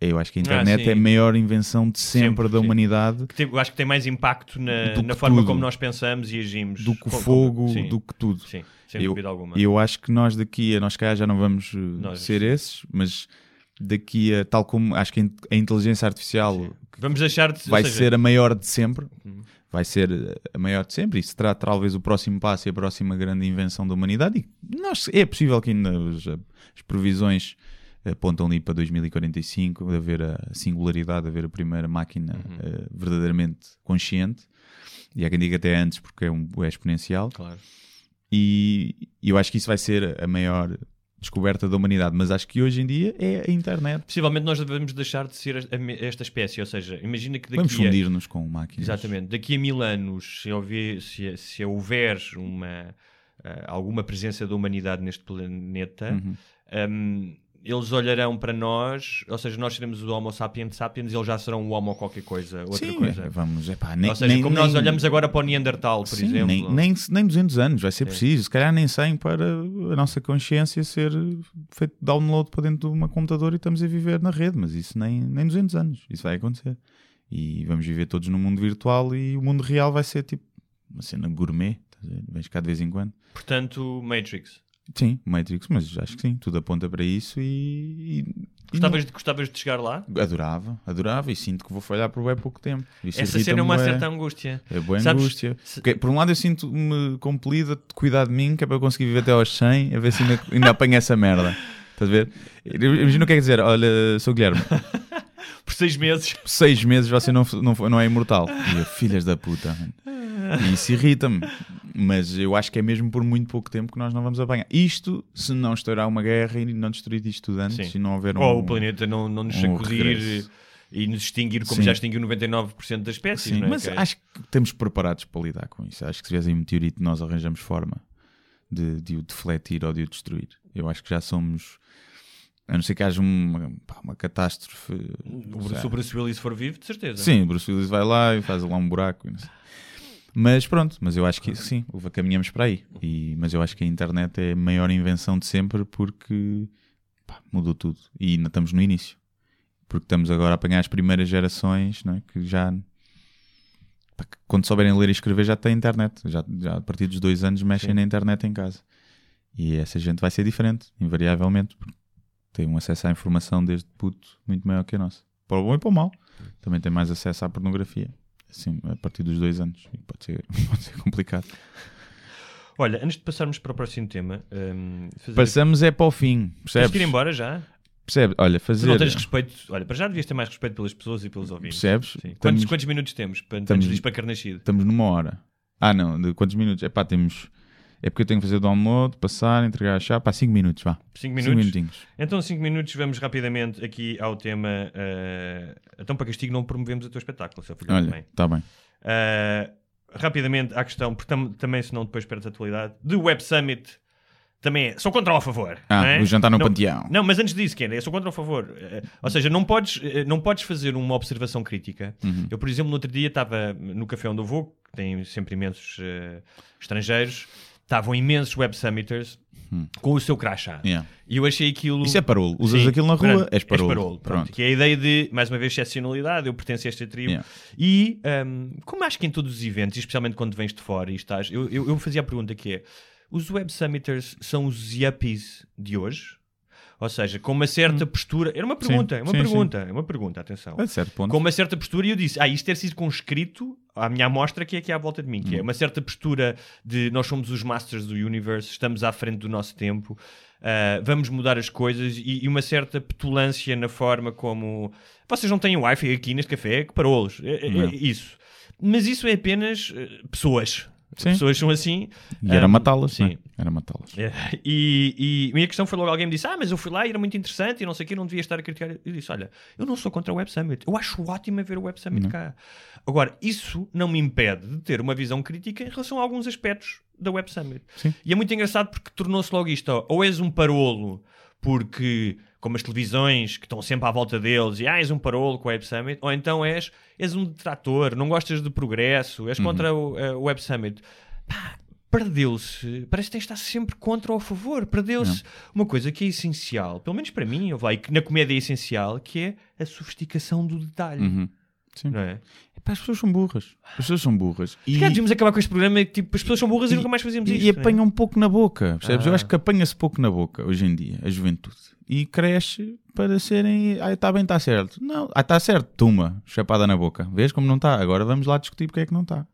Eu acho que a internet Ah, é a maior invenção de sempre, Sempre, da humanidade que tem- eu acho que tem mais impacto na, na forma tudo. como nós pensamos e agimos. do que o fogo, sim, do que tudo. Sim, sem eu, dúvida alguma. eu acho que nós daqui a nós cá já não vamos uh, Nós- ser esses, mas daqui a tal como acho que a in- a inteligência artificial Vamos deixar de. vai seja, ser a maior de sempre, Uhum. vai ser a maior de sempre, e será talvez o próximo passo e a próxima grande invenção da humanidade. E nós, é possível que ainda os- as previsões apontam ali para 2045, de haver a singularidade, de haver a primeira máquina Uhum. uh, verdadeiramente consciente. E há quem diga até antes, porque é, um, é exponencial. Claro. E eu acho que isso vai ser a maior descoberta da humanidade, mas acho que hoje em dia é a internet. Possivelmente nós devemos deixar de ser esta espécie, ou seja, imagina que daqui Vamos a... fundir-nos com máquinas. Exatamente. Daqui a mil anos, se houver, se, se houver uma, ah, alguma presença da humanidade neste planeta, Uhum. hum, eles olharão para nós, ou seja, nós seremos o Homo sapiens sapiens e eles já serão o Homo qualquer coisa, outra Sim, coisa. é, vamos, epá, nem, ou seja, nem- como nós nem- olhamos agora para o Neandertal, por Sim, exemplo. Nem, nem, nem 200 anos, vai ser preciso. Se calhar nem 100 para a nossa consciência ser feito download para dentro de uma computador e estamos a viver na rede, mas isso nem, nem 200 anos. Isso vai acontecer. E vamos viver todos no mundo virtual e o mundo real vai ser tipo uma cena gourmet. Vens cá de vez em quando. Portanto, Matrix. Sim, Matrix, mas acho que sim, tudo aponta para isso e. e- e Gostavas, de, gostavas de chegar lá? Adorava, adorava e sinto que vou falhar por bem pouco tempo. Isso Essa cena é uma certa angústia. É boa Sabes, angústia. se- Porque, por um lado eu sinto-me compelido a cuidar de mim, que é para eu conseguir viver até aos 100, a ver se ainda, <laughs> ainda apanho essa merda. Estás a ver? Imagina o que é que dizer, olha, sou Guilherme, <laughs> Por seis meses. seis meses você não, não, não é imortal. E eu, filhas da puta. mano. E isso irrita-me. Mas eu acho que é mesmo por muito pouco tempo que nós não vamos apanhar. Isto se não estourar uma guerra e não destruir isto tudo antes Sim. e não houver um... Ou o planeta não, não nos um sacudir e nos extinguir como Sim. já extinguiu 99% das espécies. Sim, é? mas é- acho que estamos preparados para lidar com isso. Acho que se viesse um meteorito, nós arranjamos forma de, de o defletir ou de o destruir. Eu acho que já somos. A não ser que haja uma, pá, uma catástrofe. O se o Bruce Willis for vivo, de certeza. Sim, o Bruce Willis vai lá e faz lá um buraco. Mas pronto, mas eu acho que sim, caminhamos para aí. E, mas eu acho que a internet é a maior invenção de sempre porque pá, mudou tudo. E ainda estamos no início. Porque estamos agora a apanhar as primeiras gerações é? que já pá, que quando souberem ler e escrever já têm internet. Já, já a partir dos dois anos mexem Sim. na internet em casa. E essa gente vai ser diferente, invariavelmente, porque tem um acesso à informação desde puto muito maior que a nossa. Para o bom e para o mal. Também tem mais acesso à pornografia. Assim, a partir dos dois anos. Pode ser, <laughs> pode ser complicado. Olha, antes de passarmos para o próximo tema, fazer... Passamos é para o fim. Tens Percebes? que ir embora já? Percebe? Olha, Tu fazer. não tens respeito. Olha, para já devias ter mais respeito pelas pessoas e pelos ouvintes. Percebes? Sim. Estamos- Quantos, quantos minutos temos para estamos- antes de ir para Carnascido? Estamos numa hora. Ah, não, de quantos minutos? É pá, temos. É porque eu tenho que fazer download, passar, entregar a chave. Pá, 5 minutos, vá. 5 Cinco minutos? minutinhos. Então, 5 minutos, vamos rapidamente aqui ao tema. eh, Então, para castigo, não promovemos o teu espetáculo, seu filho Olha, está bem. Uh, rapidamente à questão, porque tam- também, se não depois perdes a atualidade, do Web Summit também é. Sou contra ou a favor. Ah, é? o jantar no não, panteão. Não, mas antes disso, Ken, eu sou contra ou a favor. Eh, Ou seja, não podes, não podes fazer uma observação crítica. Uhum. Eu, por exemplo, no outro dia estava no café onde eu vou, que tem sempre imensos estrangeiros, estavam imensos web summiters com o seu crachá. Hum. Yeah. E eu achei aquilo. Isso é parolo. Usas Sim, aquilo na rua, pronto, és parolo. pronto. Pronto. Que é a ideia de, mais uma vez, excepcionalidade. Eu pertenço a esta tribo. Yeah. E, hum, como acho que em todos os eventos, especialmente quando vens de fora e estás, eu, eu, eu fazia a pergunta que é: os web summiters são os yuppies de hoje? Ou seja, com uma certa postura. Era uma pergunta, é uma Hum. sim, pergunta, é uma pergunta, atenção. A certo ponto. Com uma certa postura, e eu disse: Ah, isto é circunscrito à minha amostra que é aqui à volta de mim, Hum. que é uma certa postura de nós somos os masters do universe, estamos à frente do nosso tempo, ah, vamos mudar as coisas e, e uma certa petulância na forma como vocês não têm Wi-Fi aqui neste café, que parou-los. É, é- é isso. Mas isso é apenas eh, pessoas. Sim. Pessoas são assim. E era Ah, matá-las, Sim. né? Era matá-las. É, E, e a minha questão foi logo alguém me disse: Ah, mas eu fui lá e era muito interessante e não sei o que, não devia estar a criticar. Eu disse: Olha, eu não sou contra o Web Summit, eu acho ótimo ver o Web Summit cá. Agora, isso não me impede de ter uma visão crítica em relação a alguns aspectos da Web Summit. E é muito engraçado porque tornou-se logo isto: ó, ou és um parolo porque. Como as televisões que estão sempre à volta deles e ah, és um parolo com o Web Summit, ou então és, és um detrator, não gostas de progresso, és contra o, eh, o Web Summit. Pá, perdeu-se, parece que tem estar sempre contra ou a favor. Perdeu-se uma coisa que é essencial, pelo menos para mim, eu vai, que na comédia é essencial, que é a sofisticação do detalhe. Uhum. Sim. Não é? Epá, as pessoas são burras. As pessoas são burras. E, calhar devíamos acabar com este programa e tipo, as pessoas são burras e, nunca mais fazíamos e, isto. e é? apanham um pouco na boca, percebes? Eu Ah. acho que apanha-se pouco na boca hoje em dia, a juventude. E cresce para serem. Ah, está bem, está certo. Não, ah, está certo, tuma, chapada na boca. Vês como não está? Agora vamos lá discutir porque é que não está.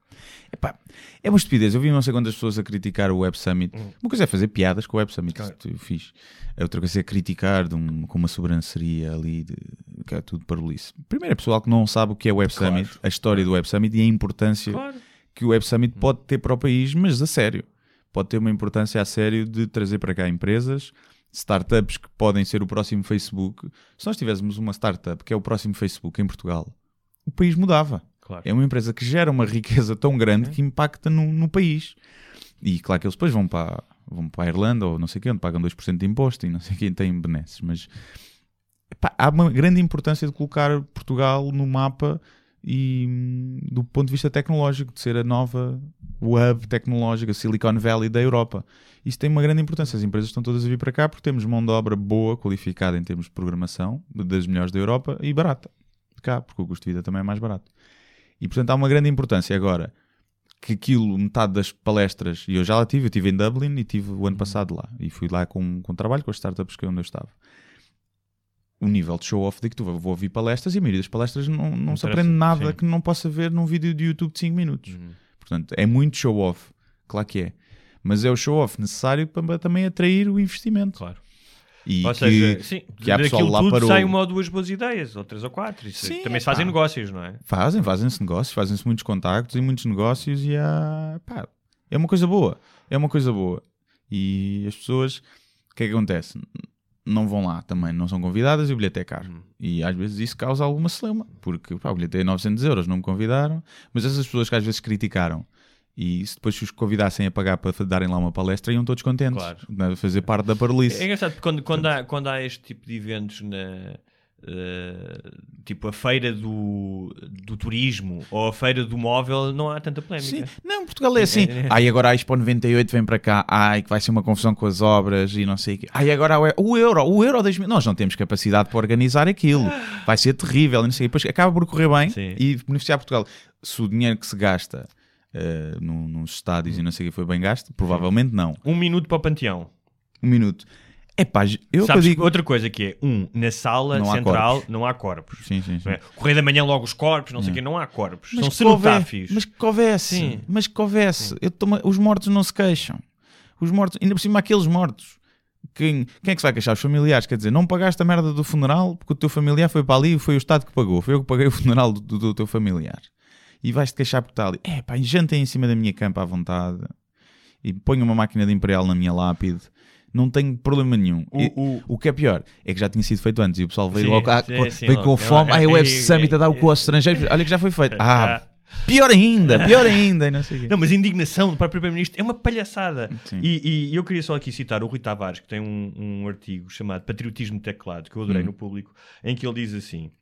Epá, é uma estupidez. Eu vi não sei quantas pessoas a criticar o Web Summit. Uma coisa é fazer piadas com o Web Summit, isso eu fiz. A outra coisa é criticar um- com uma sobranceria ali, de, que é tudo parolice. Primeiro é pessoal que não sabe o que é o Web Summit, a história do Web Summit e a importância Claro. que o Web Summit pode ter para o país, mas a sério. Pode ter uma importância a sério de trazer para cá empresas, startups que podem ser o próximo Facebook. Se nós tivéssemos uma startup que é o próximo Facebook em Portugal, o país mudava. Claro. É uma empresa que gera uma riqueza tão grande que impacta no, no país. E claro que eles depois vão para, vão para a Irlanda ou não sei o quê, onde pagam 2% de imposto e não sei quem tem benesses. Mas há uma grande importância de colocar Portugal no mapa e hum, do ponto de vista tecnológico, de ser a nova hub tecnológica, Silicon Valley da Europa. Isso tem uma grande importância. As empresas estão todas a vir para cá porque temos mão de obra boa, qualificada em termos de programação, das melhores da Europa e barata. De cá, porque o custo de vida também é mais barato. E portanto há uma grande importância agora que aquilo, metade das palestras, e eu já lá tive, eu estive em Dublin e tive o ano passado lá, e fui lá com, com trabalho com as startups que é onde eu estava. O nível de show-off de que tu vou ouvir palestras e a maioria das palestras não, não se aprende nada sim. que não possa ver num vídeo de YouTube de 5 minutos. Uhum. Portanto, é muito show-off, claro que é. Mas é o show-off necessário para também atrair o investimento. Claro. E Ou que, seja, sim, que há pessoal lá tudo parou. saem uma ou duas boas ideias, ou três ou quatro. Isso Sim, também se fazem negócios, não é? Fazem, fazem-se negócios, fazem-se muitos contactos e muitos negócios e há, pá, é uma coisa boa. É uma coisa boa. E as pessoas, o que é que acontece? Não vão lá também, não são convidadas e o bilhete é caro. E às vezes isso causa alguma celeuma, porque pá, o bilhete é 900 euros, não me convidaram. Mas essas pessoas que às vezes criticaram e se depois os convidassem a pagar para darem lá uma palestra, iam todos contentes. Claro. né, Fazer parte da parolice. É engraçado porque quando, quando, há, quando há este tipo de eventos na. eh, tipo a feira do, do turismo ou a feira do móvel, não há tanta polémica. Sim. Não, Portugal é assim. <laughs> Ai, agora a Expo 98 vem para cá. Ai, que vai ser uma confusão com as obras e não sei o quê. Ai, agora o- euro, o euro 2000. Nós não temos capacidade para organizar aquilo. <gasps> Vai ser terrível. e Não sei. o quê. Depois acaba por correr bem Sim. e beneficiar Portugal. Se o dinheiro que se gasta no- nos estádios e não sei o que foi bem gasto, provavelmente não. Um minuto para o panteão. Um minuto. É pá, eu, Sabes digo. outra coisa que é, um, na sala Não central corpos. não há corpos. Sim, sim, sim. É? Correio da manhã logo os corpos, não sei o quê, não há corpos. São que houve- cenotáfios. Mas que houvesse. Sim. Mas que houvesse. Os mortos não se queixam. Os mortos, ainda por cima aqueles mortos. Quem, quem é que se vai queixar? Os familiares. Quer dizer, não pagaste a merda do funeral porque o teu familiar foi para ali e foi o Estado que pagou. Foi eu que paguei o funeral do, do- do teu familiar. E vais-te queixar por estar ali. É pá, jantem em cima da minha campa à vontade. E ponho uma máquina de imperial na minha lápide. Não tenho problema nenhum. O- E- o- o que é pior é que já tinha sido feito antes e o pessoal veio Sim, logo ah, sim, sim, veio logo. com fome. É, Ai, o Web é, Summit a dar o é, cu aos estrangeiros. Olha que já foi feito. <laughs> Ah, Pior ainda, pior ainda. Não, sei. Não, mas a indignação do próprio Primeiro-Ministro é uma palhaçada. E, e eu queria só aqui citar o Rui Tavares, que tem um, um artigo chamado Patriotismo Teclado, que eu adorei Hum. no público, em que ele diz assim: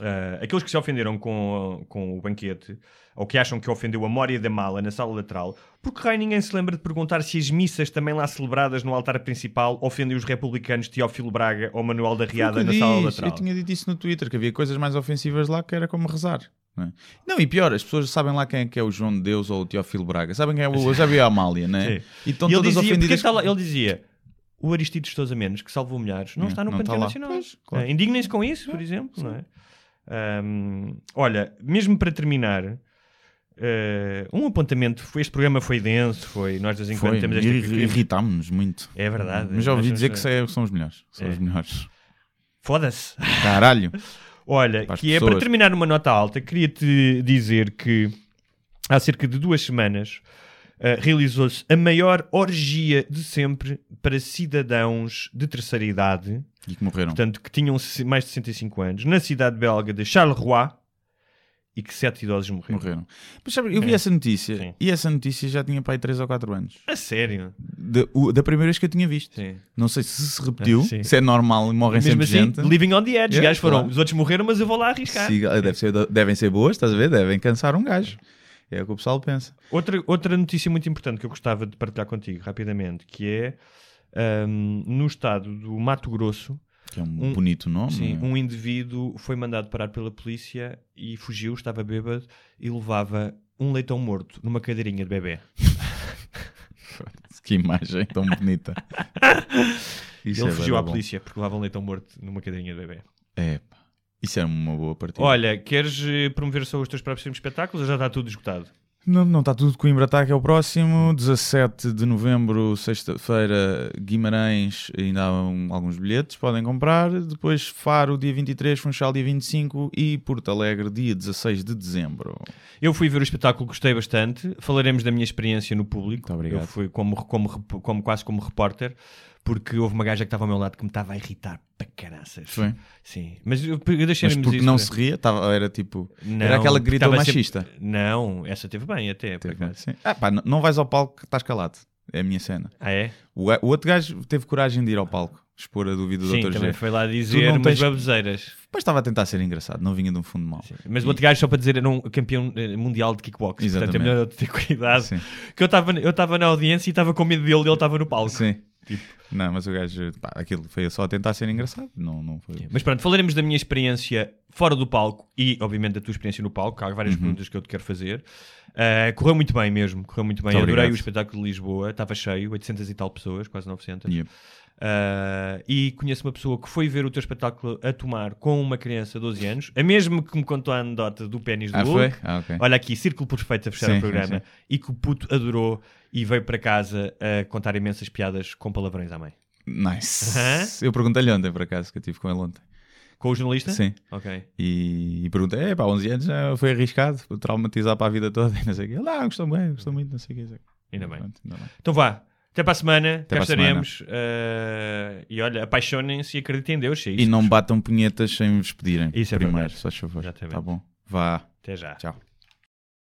ah, aqueles que se ofenderam com, com o banquete, ou que acham que ofendeu a Mória da Mala na sala lateral, porque raio ninguém se lembra de perguntar se as missas também lá celebradas no altar principal ofendem os republicanos Teófilo Braga ou Manuel da Riada na eu sala lateral? Eu tinha dito isso no Twitter, que havia coisas mais ofensivas lá que era como rezar. Não, é? Não, e pior, as pessoas sabem lá quem é que é o João de Deus ou o Teófilo Braga. Sabem quem é o Eusébio a Amália, não é? Sim. E estão ele todas dizia, porque ofendidas. ele dizia o Aristides Sousa Mendes, que salvou milhares, não É, está no Panteão. Nacional. Pois, claro. É, Indignem-se com isso, por exemplo. Não é? Ahm, olha, mesmo para terminar, eh, um apontamento. Foi, este programa foi denso, foi. Nós de vez em quando temos esta. irri- irritámos-nos muito. É verdade. Mas já ouvi dizer que é- são os melhores. São É. os melhores. Foda-se. Caralho. <laughs> Olha, Para que é para terminar numa nota alta, queria-te dizer que há cerca de duas semanas ah, realizou-se a maior orgia de sempre para cidadãos de terceira idade, E que morreram. portanto, que tinham mais de 65 anos, na cidade belga de Charleroi e que sete idosos morreram. Morreram. Mas sabe, eu vi É. essa notícia Sim. e essa notícia já tinha para aí 3 ou 4 anos. A sério? Da, o- da primeira vez que eu tinha visto. Sim. Não sei se se repetiu, Ah, se é normal e morrem Mesmo sempre assim, gente. living on the edge. Os É, gajos foram, claro. os outros morreram, mas eu vou lá arriscar. Sim, deve ser- devem ser boas, estás a ver? Devem cansar um gajo. É o que o pessoal pensa. Outra, outra notícia muito importante que eu gostava de partilhar contigo rapidamente, que é ahm, no estado do Mato Grosso, Que é um, Um- bonito nome. sim, é? um indivíduo foi mandado parar pela polícia e fugiu, estava bêbado e levava um leitão morto numa cadeirinha de bebê. <laughs> Que imagem tão bonita. <laughs> Isso Ele é fugiu à bom. polícia porque levava um leitão morto numa cadeirinha de bebê. É. Isso era uma boa partida. Olha, queres eh, promover só os teus próprios espetáculos ou já está tudo esgotado? Não, não está tudo. Coimbra está que é o próximo. 17 de novembro, sexta-feira, Guimarães. Ainda há um- alguns bilhetes, podem comprar. Depois Faro, dia 23, Funchal, dia 25 e Porto Alegre, dia 16 de dezembro. Eu fui ver o espetáculo, gostei bastante. Falaremos da minha experiência no público. Muito obrigado. Eu fui como, como, como- quase como repórter, porque houve uma gaja que estava ao meu lado que me estava a irritar para caraças. Foi? Sim. Mas eu, eu deixei Mas porque não se ria, tava, era tipo. Não, era aquela gritou estava sempre- machista. Não, essa teve bem até. Teve, sim. Ah, pá, não- não vais ao palco que estás calado. É a minha cena. Ah, é? O, o outro gajo teve coragem de ir ao palco, expor a dúvida do Sim, Dr. também G. foi lá dizer umas tens- baboseiras. Depois estava a tentar ser engraçado, não vinha de um fundo mau. Mas E- o outro gajo, só para dizer, era um campeão eh, mundial de kickbox. Portanto, é Exatamente. melhor ter <laughs> cuidado. Sim. Que eu estava eu estava na audiência e estava com medo dele e ele estava no palco. Sim. Tipo. Não, mas o gajo, pá, aquilo foi só a tentar ser engraçado. Não, não foi. Mas pronto, falaremos da minha experiência fora do palco e, obviamente, da tua experiência no palco. Há várias Uhum. perguntas que eu te quero fazer. Uh, correu muito bem mesmo, correu muito bem. Muito Adorei obrigado. o espetáculo de Lisboa, estava cheio, 800 e tal pessoas, quase 900. Yeah. Uh, e conheço uma pessoa que foi ver o teu espetáculo a tomar com uma criança de 12 anos, a mesma que me contou a anedota do pênis do Ah, Hulk. foi? Ah, ok. Olha aqui, círculo perfeito a fechar Sim, o programa. sim. E que o puto adorou e veio para casa a contar imensas piadas com palavrões à mãe. Nice. Aham. Eu perguntei-lhe ontem, por acaso, que eu estive com ele ontem. Com o jornalista? Sim. Ok. E, e perguntei, é pá, 11 anos já foi arriscado, traumatizar para a vida toda <laughs> e não sei o quê. Ele, ah, gostou bem, gostou muito, não sei o quê. Ainda bem. Pronto, ainda bem. Então vá. Até para a semana. para cá estaremos. Uh, e olha, apaixonem-se e acreditem em Deus. É E não batam punhetas sem vos pedirem. Isso é primeiro, verdade. só favor. Tá bom. Vá. Até já. Tchau.